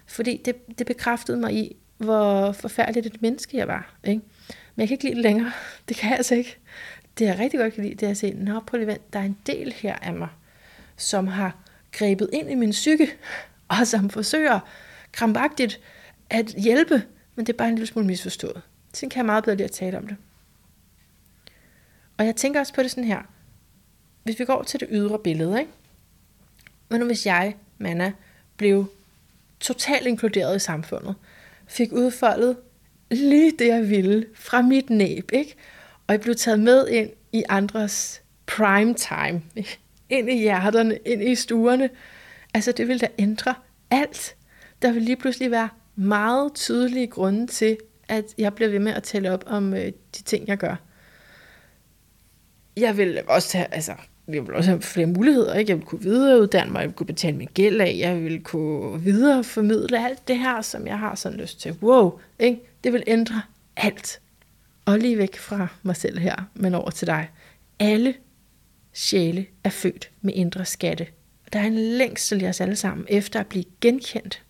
Fordi det, det bekræftede mig i, hvor forfærdeligt et menneske jeg var. Ikke? Men jeg kan ikke lide det længere. *laughs* Det kan jeg altså ikke. Det jeg rigtig godt kan lide, det er at se, nå, prøv lige vent, der er en del her af mig, som har grebet ind i min psyke, *laughs* og som forsøger krampagtigt at hjælpe, men det er bare en lille smule misforstået. Sådan kan jeg meget bedre lide at tale om det. Og jeg tænker også på det sådan her. Hvis vi går til det ydre billede, ikke? Men nu hvis jeg, Manna, blev totalt inkluderet i samfundet, fik udfoldet lige det, jeg ville fra mit næb, ikke? Og jeg blev taget med ind i andres prime time, ikke? *laughs* ind i hjerterne, ind i stuerne. Altså, det ville da ændre alt. Der vil lige pludselig være meget tydelige grunde til, at jeg bliver ved med at tælle op om øh, de ting, jeg gør. Jeg vil også have, altså, jeg vil også have flere muligheder. Ikke? Jeg vil kunne videreuddanne mig, jeg vil kunne betale min gæld af, jeg vil kunne videreformidle alt det her, som jeg har sådan lyst til. Wow, ikke? det vil ændre alt. Og lige væk fra mig selv her, men over til dig. Alle sjæle er født med indre skatte. Der er en længsel i os alle sammen efter at blive genkendt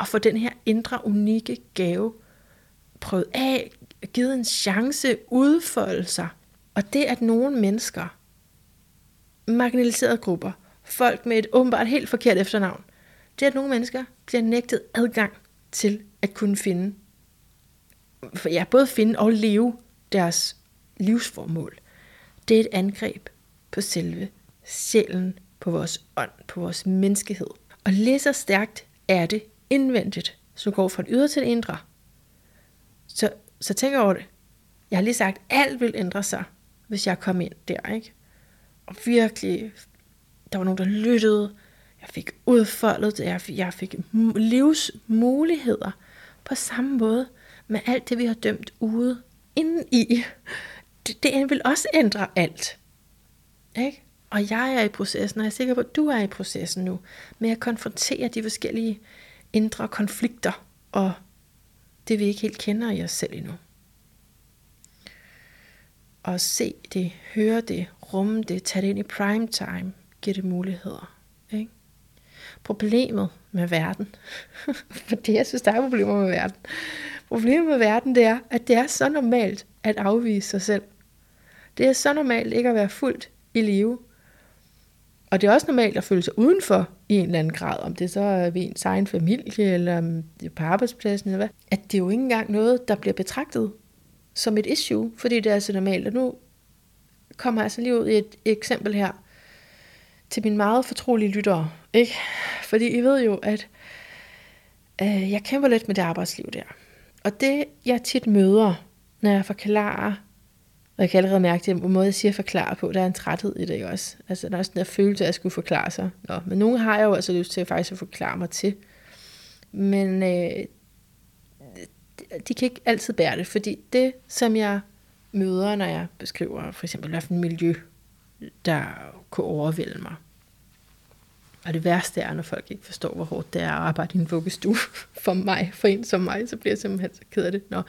at få den her indre unikke gave prøvet af, givet en chance, udfolde sig. Og det, at nogle mennesker marginaliserede grupper, folk med et åbenbart helt forkert efternavn, det at nogle mennesker bliver nægtet adgang til at kunne finde, for ja, både finde og leve deres livsformål. Det er et angreb på selve sjælen, på vores ånd, på vores menneskehed. Og lige så stærkt er det indvendigt, som går fra det ydre til det indre. Så, så tænk over det. Jeg har lige sagt, at alt vil ændre sig, hvis jeg kom ind der, ikke? og virkelig, der var nogen, der lyttede. Jeg fik udfoldet det. Jeg fik, jeg fik livsmuligheder på samme måde med alt det, vi har dømt ude inden i. Det, det vil også ændre alt. Ikke? Og jeg er i processen, og jeg er sikker på, at du er i processen nu, med at konfrontere de forskellige indre konflikter, og det vi ikke helt kender i os selv endnu og se det, høre det, rumme det, tage det ind i prime time, give det muligheder. Ikke? Problemet med verden, *laughs* for det jeg synes, der er problemer med verden, problemet med verden, det er, at det er så normalt at afvise sig selv. Det er så normalt ikke at være fuldt i live. Og det er også normalt at føle sig udenfor i en eller anden grad, om det så er ved ens egen familie, eller på arbejdspladsen, eller hvad. At det er jo ikke engang noget, der bliver betragtet som et issue, fordi det er så normalt. Og nu kommer jeg altså lige ud i et eksempel her til mine meget fortrolige lyttere. Ikke? Fordi I ved jo, at øh, jeg kæmper lidt med det arbejdsliv der. Og det, jeg tit møder, når jeg forklarer, og jeg kan allerede mærke det, på måde, jeg siger forklare på, der er en træthed i det også. Altså, der er sådan der følelse af, at jeg skulle forklare sig. Nå, men nogle har jeg jo altså lyst til at faktisk at forklare mig til. Men øh, de kan ikke altid bære det, fordi det, som jeg møder, når jeg beskriver for eksempel, hvad for en miljø, der kunne overvælde mig. Og det værste er, når folk ikke forstår, hvor hårdt det er at arbejde i en vuggestue *laughs* for mig, for en som mig, så bliver jeg simpelthen så ked af det. Nå.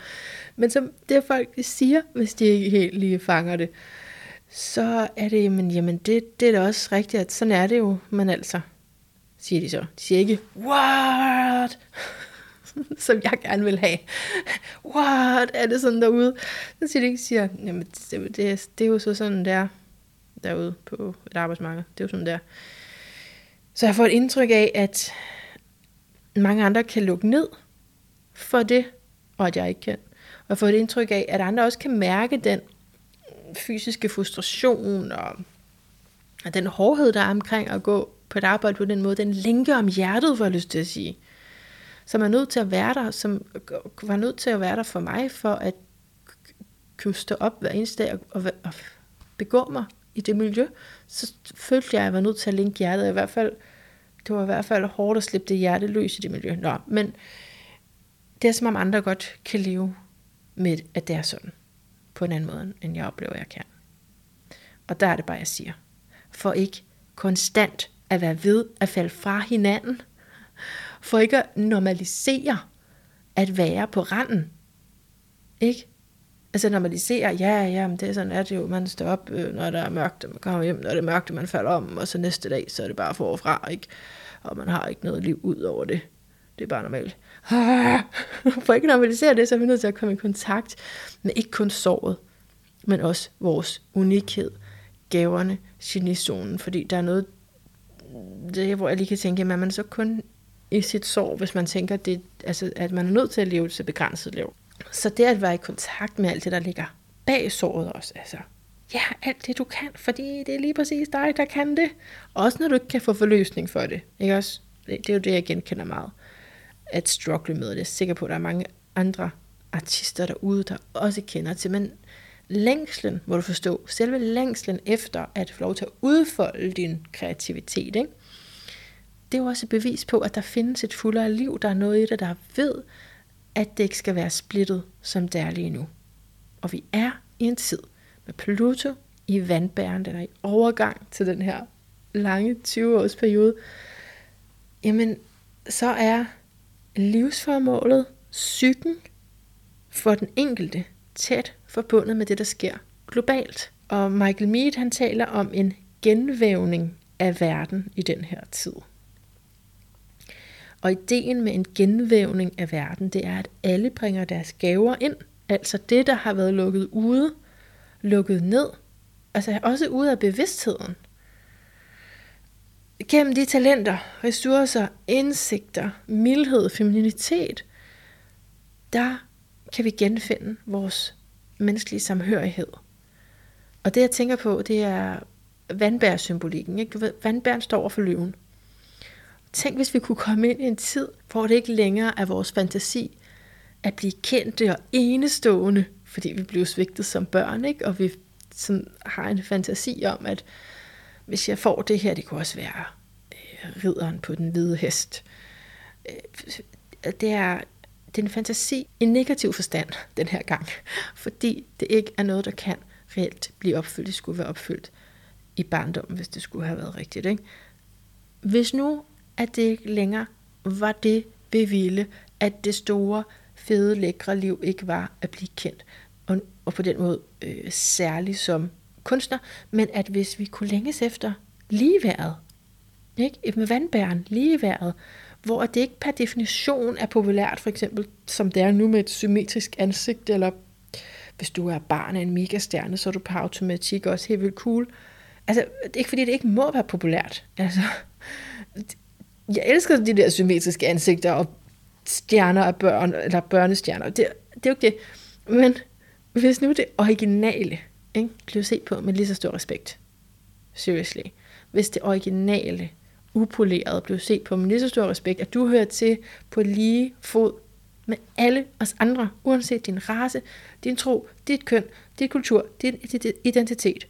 Men som det folk siger, hvis de ikke helt lige fanger det, så er det, jamen, jamen det, det er da også rigtigt, at sådan er det jo, men altså, siger de så. De siger ikke, what? *laughs* som jeg gerne vil have. *laughs* What, er det sådan derude? Så siger de ikke, siger, jamen det, det, det er jo så sådan der, derude på et arbejdsmarked. Det er jo sådan der. Så jeg får et indtryk af, at mange andre kan lukke ned for det, og at jeg ikke kan. Og jeg får et indtryk af, at andre også kan mærke den fysiske frustration og, og den hårdhed, der er omkring at gå på et arbejde på den måde, den længe om hjertet, var jeg lyst til at sige som er nødt til at være der, som var nødt til at være der for mig, for at kunne stå op hver eneste dag og, og, og begå mig i det miljø, så følte jeg, at jeg var nødt til at linke hjertet. I hvert fald, det var i hvert fald hårdt at slippe det hjerte løs i det miljø. Nå, men det er som om andre godt kan leve med, at det er sådan. På en anden måde, end jeg oplever, jeg kan. Og der er det bare, jeg siger. For ikke konstant at være ved at falde fra hinanden. For ikke at normalisere at være på randen. Ikke? Altså normalisere, ja, ja, men det er sådan, at det jo, man står op, øh, når der er mørkt, og man kommer hjem, når det er mørkt, og man falder om, og så næste dag, så er det bare forfra, ikke? Og man har ikke noget liv ud over det. Det er bare normalt. *laughs* For ikke normalisere det, så er vi nødt til at komme i kontakt med ikke kun såret, men også vores unikhed, gaverne, genizonen, fordi der er noget, det, hvor jeg lige kan tænke, at man så kun i sit sorg, hvis man tænker, det, altså, at man er nødt til at leve så begrænset liv. Så det at være i kontakt med alt det, der ligger bag såret også, altså, ja, alt det du kan, fordi det er lige præcis dig, der kan det. Også når du ikke kan få forløsning for det. Ikke også? Det, det er jo det, jeg genkender meget. At struggle med det. Jeg er sikker på, at der er mange andre artister derude, der også kender til. Men længslen, må du forstå, selve længslen efter at få lov til at udfolde din kreativitet, ikke? det er jo også et bevis på, at der findes et fuldere liv. Der er noget i det, der ved, at det ikke skal være splittet, som det er lige nu. Og vi er i en tid med Pluto i vandbæren, den er i overgang til den her lange 20-års periode, jamen så er livsformålet, psyken for den enkelte tæt forbundet med det, der sker globalt. Og Michael Mead han taler om en genvævning af verden i den her tid. Og ideen med en genvævning af verden, det er, at alle bringer deres gaver ind. Altså det, der har været lukket ude, lukket ned. Altså også ude af bevidstheden. Gennem de talenter, ressourcer, indsigter, mildhed, femininitet, der kan vi genfinde vores menneskelige samhørighed. Og det jeg tænker på, det er vandbærsymbolikken. Ikke? Du ved, vandbæren står over for løven. Tænk, hvis vi kunne komme ind i en tid, hvor det ikke længere er vores fantasi at blive kendte og enestående, fordi vi blev svigtet som børn, ikke? og vi sådan har en fantasi om, at hvis jeg får det her, det kunne også være øh, ridderen på den hvide hest. Øh, det er, det er en fantasi i negativ forstand den her gang, fordi det ikke er noget, der kan reelt blive opfyldt. Det skulle være opfyldt i barndommen, hvis det skulle have været rigtigt. Ikke? Hvis nu at det ikke længere var det, vi ville, at det store, fede, lækre liv ikke var at blive kendt, og, og på den måde øh, særligt som kunstner, men at hvis vi kunne længes efter ligeværet, ikke? med vandbæren, ligeværet, hvor det ikke per definition er populært, for eksempel som det er nu med et symmetrisk ansigt, eller hvis du er barn af en megastjerne, så er du på automatik også helt vildt cool. Altså, det er ikke fordi, det ikke må være populært. Altså, jeg elsker de der symmetriske ansigter og stjerner af børn, eller børnestjerner. Det, det er jo ikke det. Men hvis nu det originale ikke, blev set på med lige så stor respekt, seriously, hvis det originale, upolerede blev set på med lige så stor respekt, at du hører til på lige fod med alle os andre, uanset din race, din tro, dit køn, dit kultur, din identitet.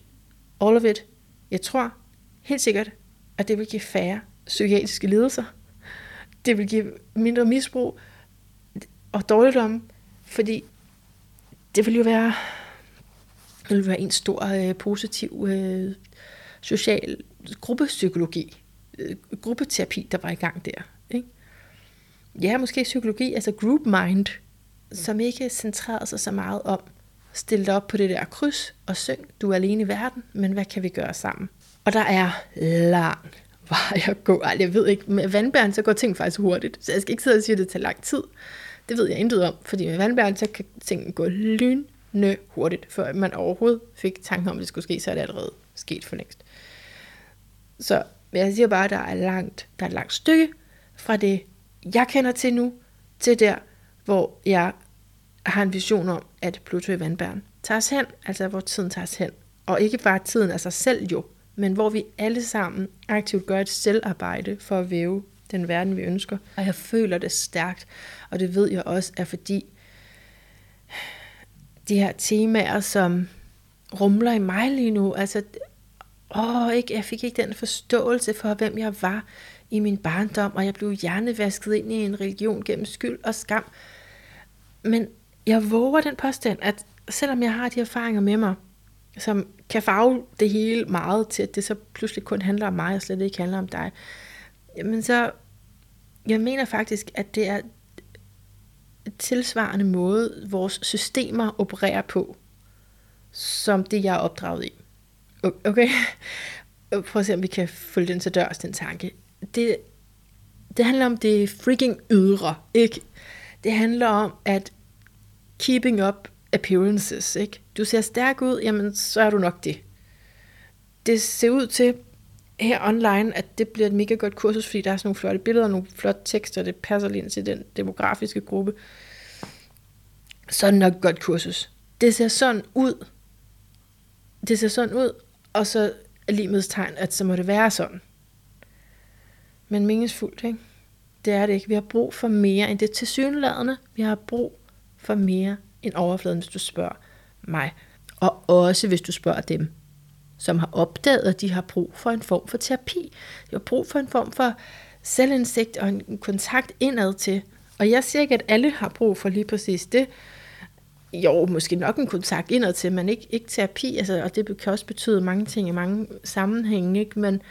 All of it. Jeg tror helt sikkert, at det vil give færre psykiatriske lidelser. Det vil give mindre misbrug og dårligdom, fordi det vil jo være, det vil være en stor øh, positiv øh, social gruppepsykologi, øh, gruppeterapi, der var i gang der. Ikke? Ja, måske psykologi, altså group mind, som ikke centrerede sig så meget om stille dig op på det der kryds og syng, du er alene i verden, men hvad kan vi gøre sammen? Og der er lang vej at gå. Ej, jeg ved ikke, med vandbæren, så går ting faktisk hurtigt. Så jeg skal ikke sidde og sige, at det tager lang tid. Det ved jeg intet om, fordi med vandbæren, så kan tingene gå lynende hurtigt, før man overhovedet fik tanken om, at det skulle ske, så er det allerede sket for længst. Så jeg siger bare, at der er, langt, der er et langt stykke fra det, jeg kender til nu, til der, hvor jeg har en vision om, at Pluto i vandbæren tager os hen, altså hvor tiden tager os hen. Og ikke bare tiden af sig selv jo, men hvor vi alle sammen aktivt gør et selvarbejde for at væve den verden, vi ønsker. Og jeg føler det stærkt, og det ved jeg også er fordi de her temaer, som rumler i mig lige nu, altså, åh, ikke, jeg fik ikke den forståelse for, hvem jeg var i min barndom, og jeg blev hjernevasket ind i en religion gennem skyld og skam. Men jeg våger den påstand, at selvom jeg har de erfaringer med mig, som kan farve det hele meget til, at det så pludselig kun handler om mig, og slet ikke handler om dig, Men så, jeg mener faktisk, at det er tilsvarende måde, vores systemer opererer på, som det, jeg er opdraget i. Okay? Prøv at se, om vi kan følge den til dørs, den tanke. Det, det handler om det freaking ydre, ikke? Det handler om, at keeping up appearances, ikke? Du ser stærk ud, jamen så er du nok det. Det ser ud til her online, at det bliver et mega godt kursus, fordi der er sådan nogle flotte billeder og nogle flotte tekster, og det passer lige ind til den demografiske gruppe. Så er det nok et godt kursus. Det ser sådan ud. Det ser sådan ud, og så er limets tegn, at så må det være sådan. Men meningsfuldt, ikke? Det er det ikke. Vi har brug for mere end det tilsyneladende. Vi har brug for mere end overfladen, hvis du spørger mig. Og også hvis du spørger dem, som har opdaget, at de har brug for en form for terapi. De har brug for en form for selvindsigt og en kontakt indad til. Og jeg siger ikke, at alle har brug for lige præcis det. Jo, måske nok en kontakt indad til, men ikke, ikke terapi. Altså, og det kan også betyde mange ting i mange sammenhænge. Ikke? Men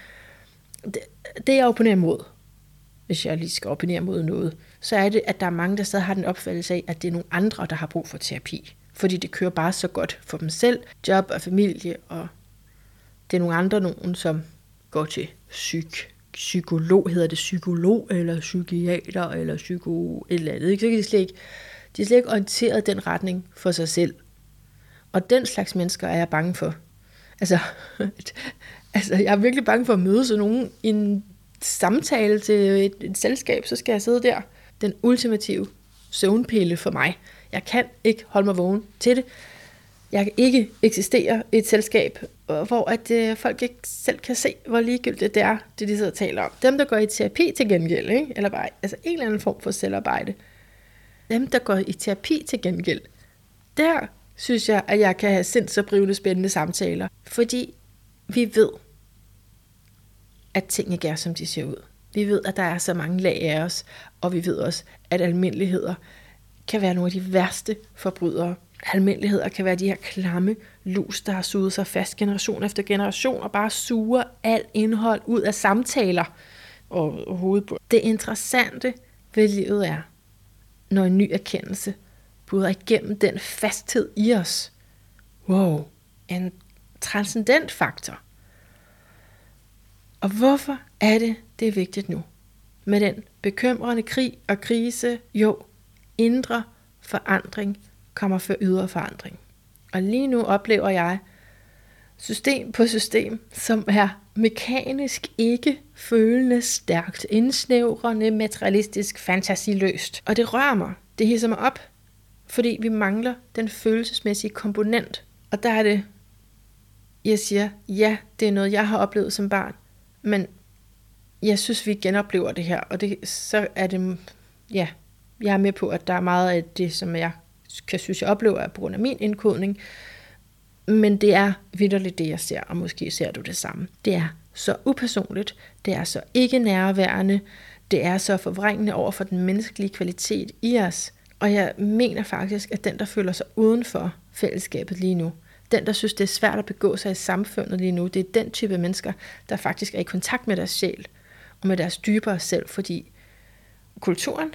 det, det jeg opponerer mod, hvis jeg lige skal opponere mod noget, så er det, at der er mange, der stadig har den opfattelse af, at det er nogle andre, der har brug for terapi. Fordi det kører bare så godt for dem selv, job og familie, og det er nogle andre nogen, som går til psyk, psykolog, hedder det psykolog, eller psykiater, eller psyko, et eller andet. Ikke? Så kan de slet ikke, de er slet ikke orienteret den retning for sig selv. Og den slags mennesker er jeg bange for. Altså, *laughs* altså jeg er virkelig bange for at møde sådan nogen i en samtale til et, et selskab, så skal jeg sidde der. Den ultimative søvnpille for mig. Jeg kan ikke holde mig vågen til det. Jeg kan ikke eksistere i et selskab, øh, hvor at øh, folk ikke selv kan se, hvor ligegyldigt det er, det de sidder og taler om. Dem, der går i terapi til gengæld, ikke? eller bare altså en eller anden form for selvarbejde, dem, der går i terapi til gengæld, der synes jeg, at jeg kan have sindsoprivende spændende samtaler, fordi vi ved, at ting ikke er, som de ser ud. Vi ved, at der er så mange lag af os, og vi ved også, at almindeligheder kan være nogle af de værste forbrydere. Almindeligheder kan være de her klamme lus, der har suget sig fast generation efter generation, og bare suger alt indhold ud af samtaler og hovedbund. Det interessante ved livet er, når en ny erkendelse bryder igennem den fasthed i os. Wow, en transcendent faktor – og hvorfor er det, det er vigtigt nu? Med den bekymrende krig og krise, jo, indre forandring kommer før ydre forandring. Og lige nu oplever jeg system på system, som er mekanisk ikke følende stærkt, indsnævrende, materialistisk, fantasiløst. Og det rører mig, det hisser mig op, fordi vi mangler den følelsesmæssige komponent. Og der er det, jeg siger, ja, det er noget, jeg har oplevet som barn, men jeg synes, vi genoplever det her, og det, så er det, ja, jeg er med på, at der er meget af det, som jeg kan synes, jeg oplever, er på grund af min indkodning, men det er vidderligt det, jeg ser, og måske ser du det samme. Det er så upersonligt, det er så ikke nærværende, det er så forvrængende over for den menneskelige kvalitet i os, og jeg mener faktisk, at den, der føler sig uden for fællesskabet lige nu, den, der synes, det er svært at begå sig i samfundet lige nu, det er den type mennesker, der faktisk er i kontakt med deres sjæl og med deres dybere selv, fordi kulturen,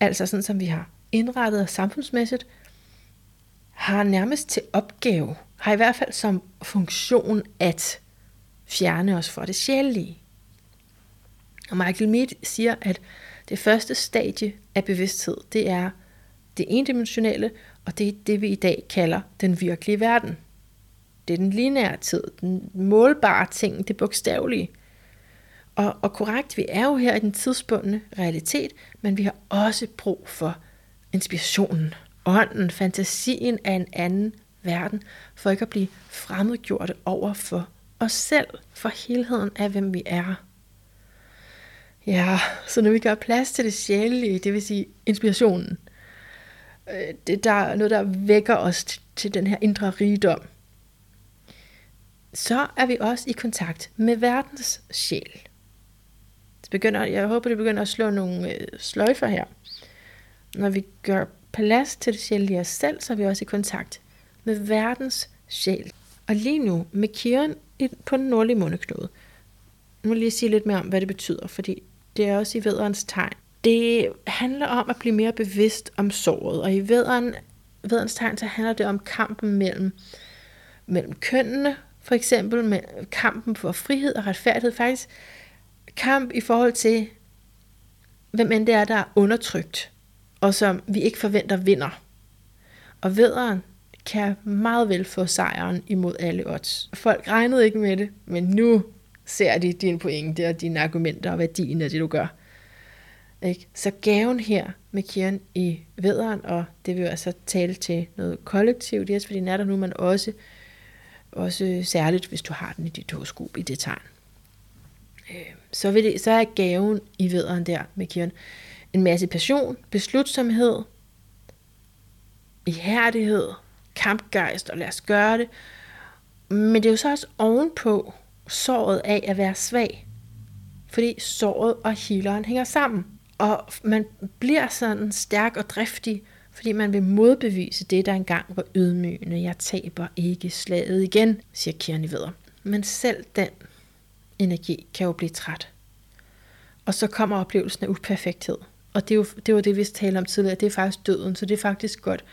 altså sådan som vi har indrettet og samfundsmæssigt, har nærmest til opgave, har i hvert fald som funktion at fjerne os fra det sjælelige. Og Michael Mead siger, at det første stadie af bevidsthed, det er det endimensionelle, og det er det, vi i dag kalder den virkelige verden. Det er den lineære tid, den målbare ting, det bogstavelige. Og, og korrekt, vi er jo her i den tidsbundne realitet, men vi har også brug for inspirationen, ånden, fantasien af en anden verden, for ikke at blive fremmedgjorte over for os selv, for helheden af, hvem vi er. Ja, så når vi gør plads til det sjælelige, det vil sige inspirationen, øh, det der er noget, der vækker os til den her indre rigdom, så er vi også i kontakt med verdens sjæl. Det begynder, jeg håber, det begynder at slå nogle øh, sløjfer her, når vi gør plads til det sjæl i os selv, så er vi også i kontakt med verdens sjæl. Og lige nu, med Kiron på den nordlige måneknude, nu vil jeg lige sige lidt mere om, hvad det betyder, fordi det er også i vederens tegn. Det handler om at blive mere bevidst om såret, og i vederen, vederens tegn, så handler det om kampen mellem, mellem kønnene, for eksempel med kampen for frihed og retfærdighed, faktisk kamp i forhold til, hvem end det er, der er undertrykt, og som vi ikke forventer vinder. Og vederen kan meget vel få sejren imod alle odds. Folk regnede ikke med det, men nu ser de dine pointe og dine argumenter og værdien af det, du gør. Ikke? Så gaven her med Kiran i vederen, og det vil jo altså tale til noget kollektivt, yes, fordi den er der nu, men også, også særligt, hvis du har den i dit horoskop i det tegn. Øh, så, vil det, så er gaven i vederen der med Kiran en masse passion, beslutsomhed, ihærdighed, kampgejst, og lad os gøre det. Men det er jo så også ovenpå såret af at være svag. Fordi såret og healeren hænger sammen. Og man bliver sådan stærk og driftig, fordi man vil modbevise det, der engang var ydmygende. Jeg taber ikke slaget igen, siger Kierni videre. Men selv den energi kan jo blive træt. Og så kommer oplevelsen af uperfekthed. Og det, er jo, det var det, vi talte om tidligere. Det er faktisk døden, så det er faktisk godt.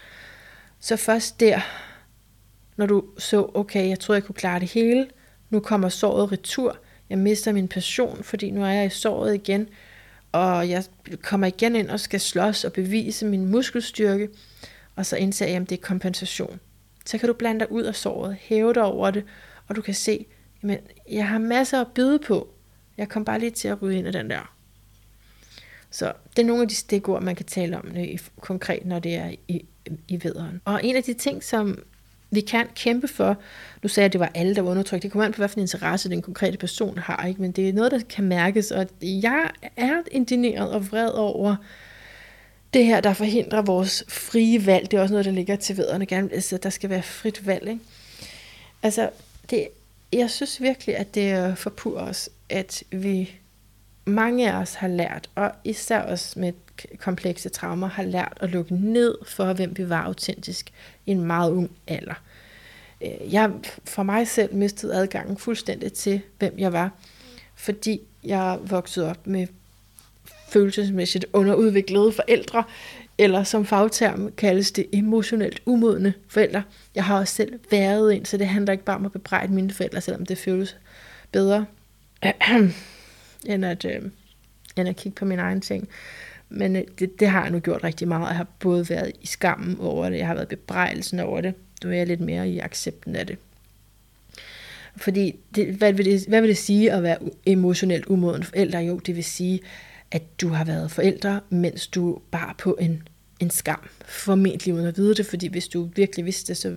Så først der, når du så, okay, jeg troede, jeg kunne klare det hele, nu kommer såret retur, jeg mister min passion, fordi nu er jeg i såret igen, og jeg kommer igen ind og skal slås og bevise min muskelstyrke, og så indser jeg, at det er kompensation. Så kan du blande dig ud af såret, hæve dig over det, og du kan se, at jeg har masser at byde på. Jeg kom bare lige til at ryge ind af den der. Så det er nogle af de stikord, man kan tale om øh, konkret, når det er i, i vederen. Og en af de ting, som vi kan kæmpe for, nu sagde jeg, at det var alle, der var undertrykt, det kommer an på, hvilken interesse den konkrete person har, ikke? men det er noget, der kan mærkes, og jeg er indineret og vred over det her, der forhindrer vores frie valg. Det er også noget, der ligger til vederne gerne, altså der skal være frit valg. Ikke? Altså, det, jeg synes virkelig, at det forpurer os, at vi mange af os har lært, og især os med komplekse traumer, har lært at lukke ned for, hvem vi var autentisk i en meget ung alder. Øh, jeg for mig selv mistede adgangen fuldstændig til, hvem jeg var, fordi jeg voksede op med følelsesmæssigt underudviklede forældre, eller som fagterm kaldes det emotionelt umodne forældre. Jeg har også selv været en, så det handler ikke bare om at bebrejde mine forældre, selvom det føles bedre. *clears throat* end at, øh, end at kigge på mine egne ting. Men øh, det, det har jeg nu gjort rigtig meget. Jeg har både været i skammen over det, jeg har været bebrejdelsen over det. Nu er jeg lidt mere i accepten af det. Fordi, det, hvad, vil det, hvad vil det sige at være emotionelt umoden forælder? Jo, det vil sige, at du har været forældre, mens du bar på en, en skam. Formentlig uden at vide det, fordi hvis du virkelig vidste det, så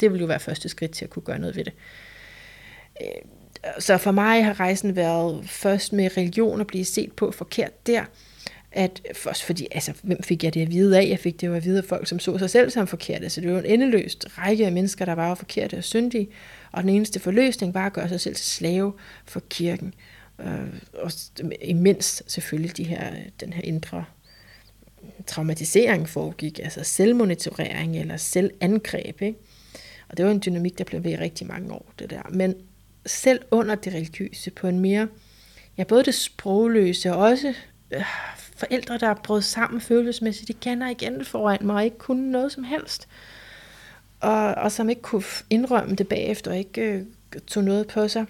det ville jo være første skridt til at kunne gøre noget ved det. Øh, så for mig har rejsen været først med religion at blive set på forkert der, at først fordi, altså, hvem fik jeg det at vide af? Jeg fik det jo at vide af folk, som så sig selv som forkerte. Så det var en endeløst række af mennesker, der var forkerte og syndige, og den eneste forløsning var at gøre sig selv til slave for kirken. Øh, og imens selvfølgelig de her, den her indre traumatisering foregik, altså selvmonitorering eller selvangreb. Ikke? Og det var en dynamik, der blev ved i rigtig mange år, det der. Men selv under det religiøse på en mere, ja, både det sprogløse og også øh, forældre, der er brudt sammen følelsesmæssigt, de og igen foran mig og ikke kunne noget som helst. Og, og som ikke kunne indrømme det bagefter og ikke øh, tog noget på sig.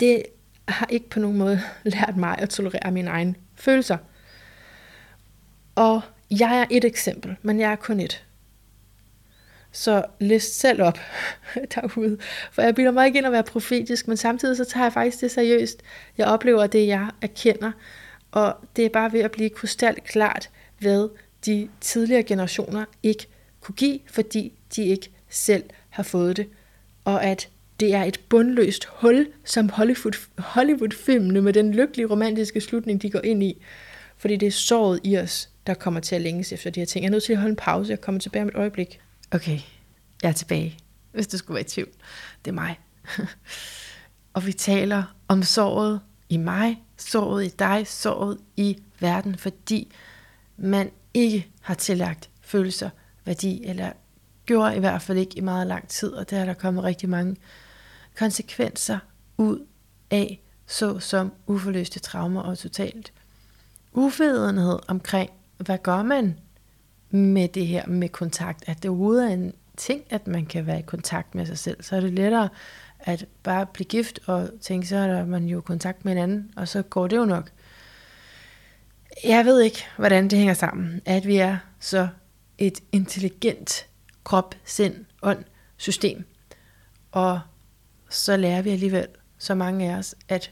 Det har ikke på nogen måde *laughs* lært mig at tolerere mine egne følelser. Og jeg er et eksempel, men jeg er kun et. Så list selv op *laughs* derude. For jeg bilder mig ikke ind at være profetisk, men samtidig så tager jeg faktisk det seriøst. Jeg oplever det, jeg erkender. Og det er bare ved at blive klart, hvad de tidligere generationer ikke kunne give, fordi de ikke selv har fået det. Og at det er et bundløst hul, som Hollywood, Hollywood-filmene med den lykkelige romantiske slutning, de går ind i. Fordi det er såret i os, der kommer til at længes efter de her ting. Jeg er nødt til at holde en pause. Jeg kommer tilbage om et øjeblik. Okay, jeg er tilbage, hvis du skulle være i tvivl. Det er mig. *laughs* og vi taler om såret i mig, såret i dig, såret i verden, fordi man ikke har tillagt følelser værdi, eller gjorde i hvert fald ikke i meget lang tid, og der er der kommet rigtig mange konsekvenser ud af, såsom uforløste traumer og totalt uvidenhed omkring, hvad gør man med det her med kontakt, at det overhovedet er en ting, at man kan være i kontakt med sig selv, så er det lettere at bare blive gift og tænke, så er man jo i kontakt med en anden, og så går det jo nok. Jeg ved ikke, hvordan det hænger sammen, at vi er så et intelligent krop, sind, ånd, system. Og så lærer vi alligevel, så mange af os, at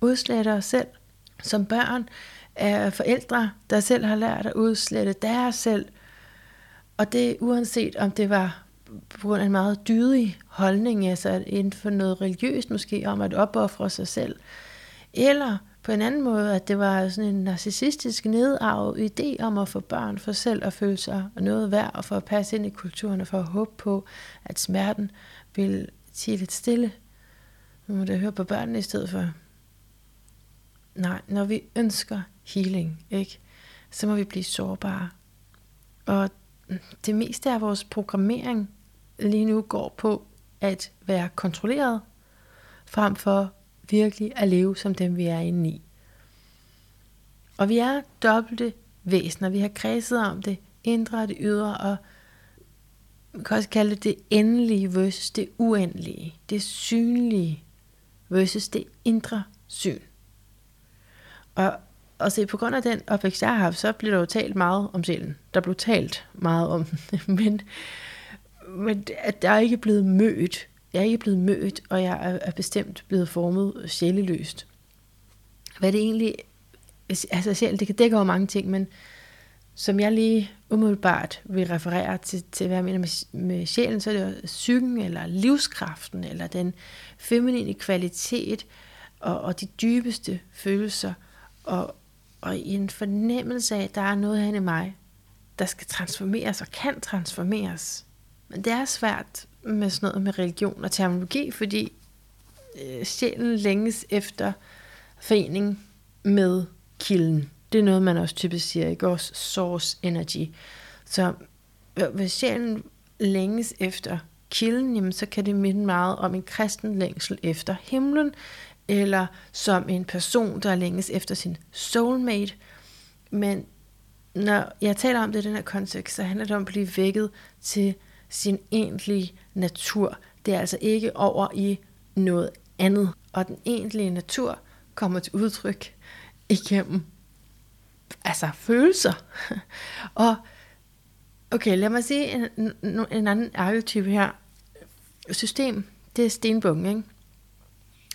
udslette os selv som børn af forældre, der selv har lært at udslette deres selv. Og det uanset om det var på grund af en meget dydig holdning, altså inden for noget religiøst måske, om at opoffre sig selv, eller på en anden måde, at det var sådan en narcissistisk nedarvet idé om at få børn for selv at føle sig noget værd, og for at passe ind i kulturen, og for at håbe på, at smerten vil tige lidt stille. Nu må det høre på børnene i stedet for. Nej, når vi ønsker healing, ikke, så må vi blive sårbare. Og det meste af vores programmering lige nu går på at være kontrolleret, frem for virkelig at leve som dem, vi er inde i. Og vi er dobbelte væsener. Vi har kredset om det indre og det ydre, og man kan også kalde det det endelige versus det uendelige. Det synlige versus det indre syn. Og, og se, på grund af den opvækst, jeg har haft, så blev der jo talt meget om sjælen. Der blev talt meget om *laughs* men, men at der er ikke blevet mødt. Jeg er ikke blevet mødt, og jeg er, er bestemt blevet formet sjæleløst. Hvad det egentlig... Altså sjælen, det kan dække over mange ting, men som jeg lige umiddelbart vil referere til, til hvad jeg mener med, med sjælen, så er det jo psyken, eller livskraften, eller den feminine kvalitet, og, og de dybeste følelser, og, og i en fornemmelse af, at der er noget her i mig, der skal transformeres og kan transformeres. Men det er svært med sådan noget med religion og terminologi, fordi øh, sjælen længes efter forening med kilden. Det er noget, man også typisk siger, ikke? Også source energy. Så hvis sjælen længes efter kilden, jamen, så kan det minde meget om en kristen længsel efter himlen, eller som en person, der længes efter sin soulmate. Men når jeg taler om det i den her kontekst, så handler det om at blive vækket til sin egentlige natur. Det er altså ikke over i noget andet. Og den egentlige natur kommer til udtryk igennem altså følelser. *laughs* og okay, lad mig sige en, en, en anden arketype her. System, det er stenbukken, ikke?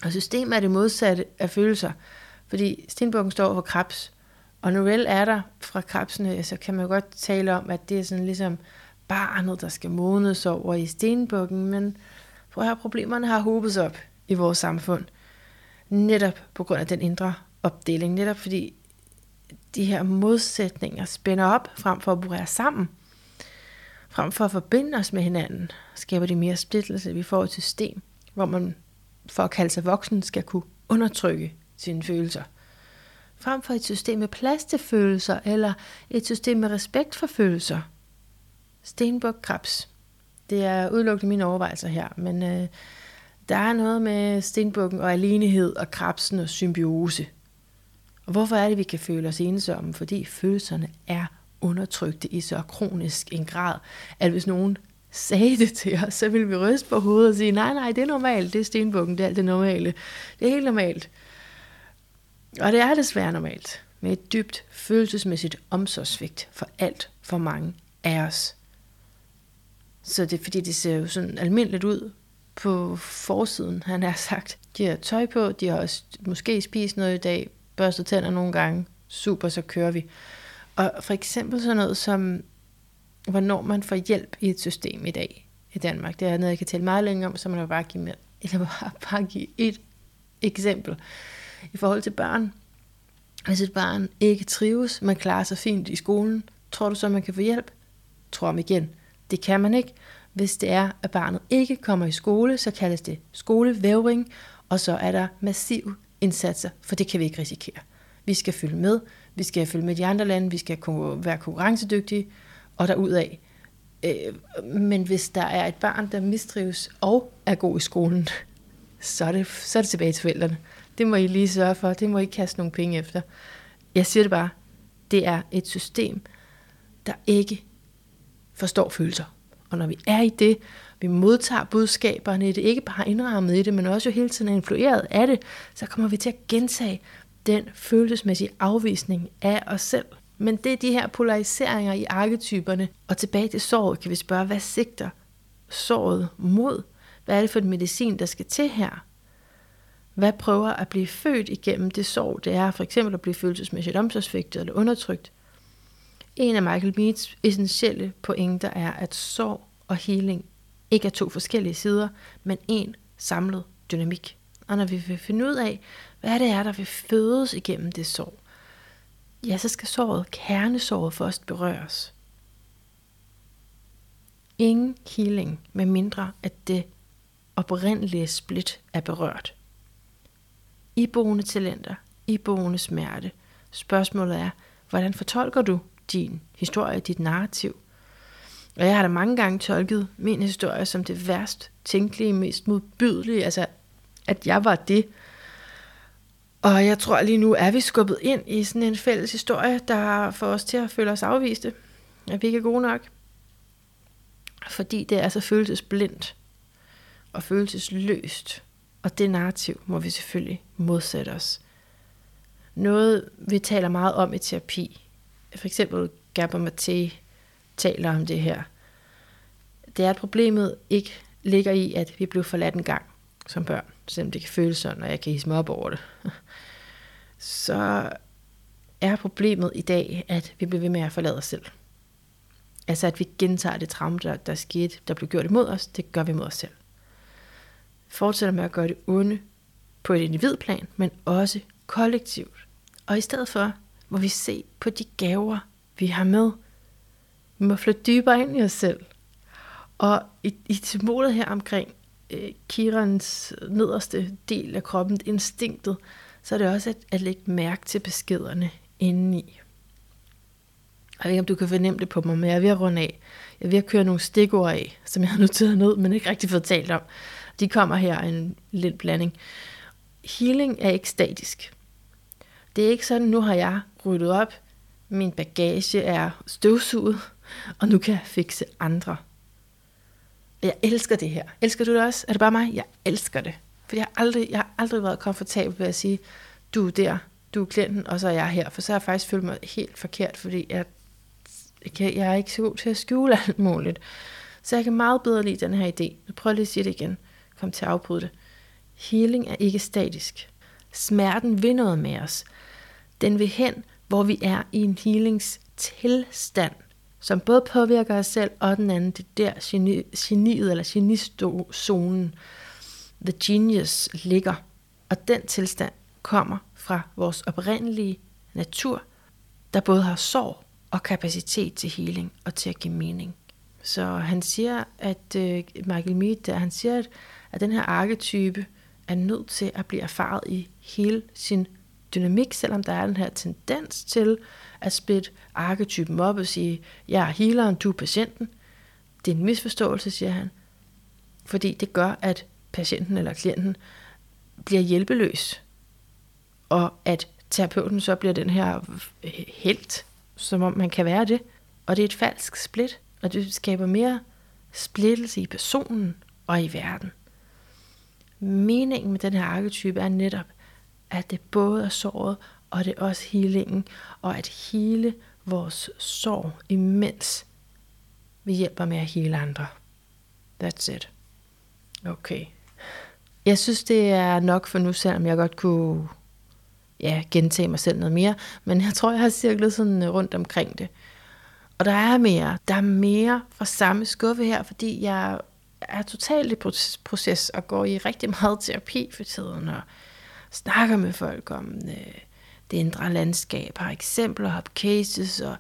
Og system er det modsatte af følelser, fordi stenbukken står for krebs. Og nu er der fra krebsene, så kan man jo godt tale om, at det er sådan ligesom barnet, der skal modnes over i stenbukken, men for her problemerne har hobet sig op i vores samfund. Netop på grund af den indre opdeling, netop fordi de her modsætninger spænder op, frem for at bruge sammen. Frem for at forbinde os med hinanden, skaber de mere splittelse. Vi får et system, hvor man for at kalde sig voksen, skal kunne undertrykke sine følelser. Frem for et system med plads til følelser, eller et system med respekt for følelser. Stenbuk Krebs. Det er udelukkende mine overvejelser her, men øh, der er noget med stenbukken og alenehed og krebsen og symbiose. Og hvorfor er det, vi kan føle os ensomme? Fordi følelserne er undertrykte i så kronisk en grad, at hvis nogen sagde det til os, så ville vi ryste på hovedet og sige, nej, nej, det er normalt, det er stenbukken, det er alt det normale. Det er helt normalt. Og det er desværre normalt, med et dybt følelsesmæssigt omsorgsvigt for alt for mange af os. Så det er fordi, det ser jo sådan almindeligt ud på forsiden, han har sagt. De har tøj på, de har også måske spist noget i dag, børstet tænder nogle gange, super, så kører vi. Og for eksempel sådan noget som hvornår man får hjælp i et system i dag i Danmark. Det er noget, jeg kan tale meget længere om, så man vil bare give, med, *laughs* eller bare, bare give et eksempel. I forhold til børn, hvis et barn ikke trives, man klarer sig fint i skolen, tror du så, man kan få hjælp? Tror om igen. Det kan man ikke. Hvis det er, at barnet ikke kommer i skole, så kaldes det skolevævring, og så er der massiv indsatser, for det kan vi ikke risikere. Vi skal følge med. Vi skal følge med de andre lande. Vi skal være konkurrencedygtige. Og derudaf. Øh, men hvis der er et barn, der mistrives og er god i skolen, så er det, så er det tilbage til forældrene. Det må I lige sørge for. Det må I kaste nogle penge efter. Jeg siger det bare. Det er et system, der ikke forstår følelser. Og når vi er i det, vi modtager budskaberne i det, ikke bare indrammet i det, men også jo hele tiden influeret af det, så kommer vi til at gentage den følelsesmæssige afvisning af os selv. Men det er de her polariseringer i arketyperne. Og tilbage til såret kan vi spørge, hvad sigter såret mod? Hvad er det for en medicin, der skal til her? Hvad prøver at blive født igennem det sorg, det er for eksempel at blive følelsesmæssigt omsorgsvigtet eller undertrykt? En af Michael Meads essentielle pointer er, at sorg og healing ikke er to forskellige sider, men en samlet dynamik. Og når vi vil finde ud af, hvad det er, der vil fødes igennem det sorg, ja, så skal såret, kernesåret først berøres. Ingen healing, med mindre at det oprindelige split er berørt. Iboende talenter, iboende smerte. Spørgsmålet er, hvordan fortolker du din historie, dit narrativ? Og jeg har da mange gange tolket min historie som det værst tænkelige, mest modbydelige, altså at jeg var det. Og jeg tror lige nu er vi skubbet ind i sådan en fælles historie, der får os til at føle os afviste. At vi ikke er gode nok. Fordi det er så følelsesblindt og følelsesløst. Og det narrativ må vi selvfølgelig modsætte os. Noget, vi taler meget om i terapi. For eksempel Gabor Maté taler om det her. Det er, at problemet ikke ligger i, at vi blev forladt en gang som børn, selvom det kan føles sådan, og jeg kan hisse mig op over det. *laughs* Så er problemet i dag, at vi bliver ved med at forlade os selv. Altså at vi gentager det traume, der, der skete, der blev gjort imod os, det gør vi mod os selv. Fortsætter med at gøre det onde på et individplan, men også kollektivt. Og i stedet for må vi se på de gaver, vi har med. Vi må flytte dybere ind i os selv. Og i, i symbolet her omkring øh, Kirans nederste del af kroppen, instinktet, så er det også at, at lægge mærke til beskederne indeni. Jeg ved ikke, om du kan fornemme det på mig, men jeg er ved at runde af. Jeg er ved at køre nogle stikord af, som jeg har noteret ned, men ikke rigtig fået talt om. De kommer her i en lidt blanding. Healing er ikke statisk. Det er ikke sådan, nu har jeg ryddet op, min bagage er støvsuget, og nu kan jeg fikse andre. Jeg elsker det her. Elsker du det også? Er det bare mig? Jeg elsker det. For jeg har aldrig, jeg har aldrig været komfortabel ved at sige, du er der, du er klienten, og så er jeg her. For så har jeg faktisk følt mig helt forkert, fordi jeg, jeg, jeg er ikke så god til at skjule alt muligt. Så jeg kan meget bedre lide den her idé. Nu prøver jeg lige at sige det igen. Kom til at afbryde det. Healing er ikke statisk. Smerten vil noget med os. Den vil hen, hvor vi er i en healingstilstand som både påvirker os selv og den anden. Det er der geni, geniet eller genistozonen, the genius, ligger. Og den tilstand kommer fra vores oprindelige natur, der både har sorg og kapacitet til healing og til at give mening. Så han siger, at øh, Michael Mead, der, han siger, at, at den her arketype er nødt til at blive erfaret i hele sin dynamik, selvom der er den her tendens til at splitte arketypen op og sige, jeg er healeren, du er patienten. Det er en misforståelse, siger han. Fordi det gør, at patienten eller klienten bliver hjælpeløs. Og at terapeuten så bliver den her helt, som om man kan være det. Og det er et falsk split, og det skaber mere splittelse i personen og i verden. Meningen med den her arketype er netop, at det både er såret, og det er også healingen, og at hele vores sorg, imens vi hjælper med at hele andre. That's it. Okay. Jeg synes, det er nok for nu, selvom jeg godt kunne ja, gentage mig selv noget mere. Men jeg tror, jeg har cirklet sådan øh, rundt omkring det. Og der er mere. Der er mere fra samme skuffe her, fordi jeg er totalt i proces og går i rigtig meget terapi for tiden. Og snakker med folk om øh, det indre landskab, har eksempler, har cases og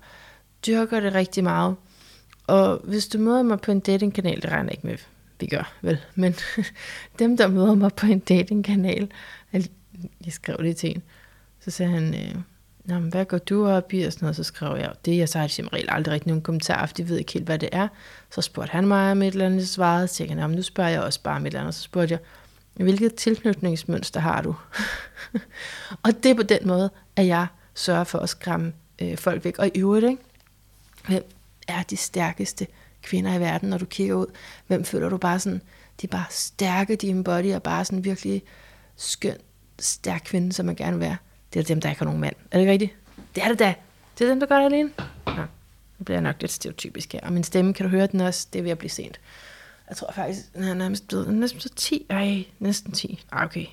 dyrker det rigtig meget. Og hvis du møder mig på en datingkanal, det regner jeg ikke med, vi gør, vel? Men *laughs* dem, der møder mig på en datingkanal, jeg skrev det til en, så sagde han, øh, Nå, men hvad går du op i? Og sådan noget, så skrev jeg det, jeg så har de som regel aldrig rigtig nogen kommentar, for de ved ikke helt, hvad det er. Så spurgte han mig om et eller andet, svarede, så tænkte jeg, nu spørger jeg også bare om et eller andet, så spurgte jeg, hvilket tilknytningsmønster har du? *laughs* og det er på den måde, at jeg sørger for at skræmme øh, folk væk. Og i øvrigt, ikke? hvem er de stærkeste kvinder i verden, når du kigger ud? Hvem føler du bare sådan, de er bare stærke, de embody og bare sådan virkelig skøn, stærk kvinde, som man gerne vil være. Det er dem, der ikke har nogen mand. Er det ikke rigtigt? Det er det da. Det er dem, der gør det alene. Ja. Nu bliver jeg nok lidt stereotypisk her. Og min stemme, kan du høre den også? Det er ved at blive sent. Jeg tror faktisk, han er nærmest blevet næsten så 10. Ej, næsten 10. Ej, okay.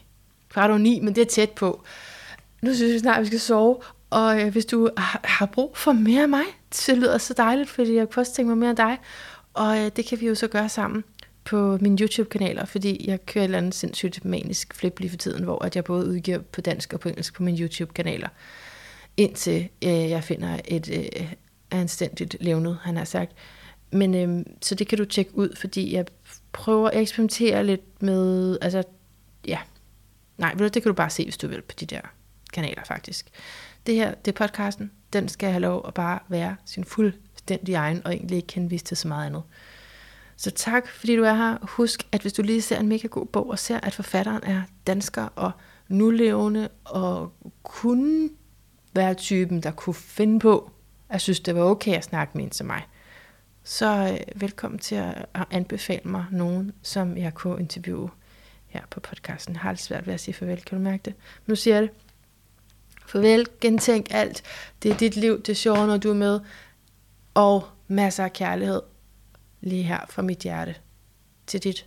Kvart over 9, men det er tæt på. Nu synes jeg snart, at vi skal sove. Og øh, hvis du har brug for mere af mig, det lyder så dejligt, fordi jeg kunne også tænke mig mere af dig. Og øh, det kan vi jo så gøre sammen på mine YouTube-kanaler, fordi jeg kører et eller andet sindssygt manisk flip lige for tiden, hvor at jeg både udgiver på dansk og på engelsk på mine YouTube-kanaler, indtil øh, jeg finder et øh, anstændigt levnet, han har sagt. Men øh, så det kan du tjekke ud, fordi jeg prøver at eksperimentere lidt med, altså, ja, nej, det kan du bare se, hvis du vil, på de der kanaler faktisk. Det her, det er podcasten, den skal have lov at bare være sin fuldstændig egen, og egentlig ikke henvise til så meget andet. Så tak, fordi du er her. Husk, at hvis du lige ser en mega god bog, og ser, at forfatteren er dansker og nulevende, og kunne være typen, der kunne finde på, at synes, det var okay at snakke med en som mig, så øh, velkommen til at, at anbefale mig nogen, som jeg kunne interviewe her på podcasten. Jeg har lidt svært ved at sige farvel, kan du mærke det? Men nu siger jeg det. Farvel, gentænk alt. Det er dit liv, det er sjovt, når du er med. Og masser af kærlighed lige her fra mit hjerte til dit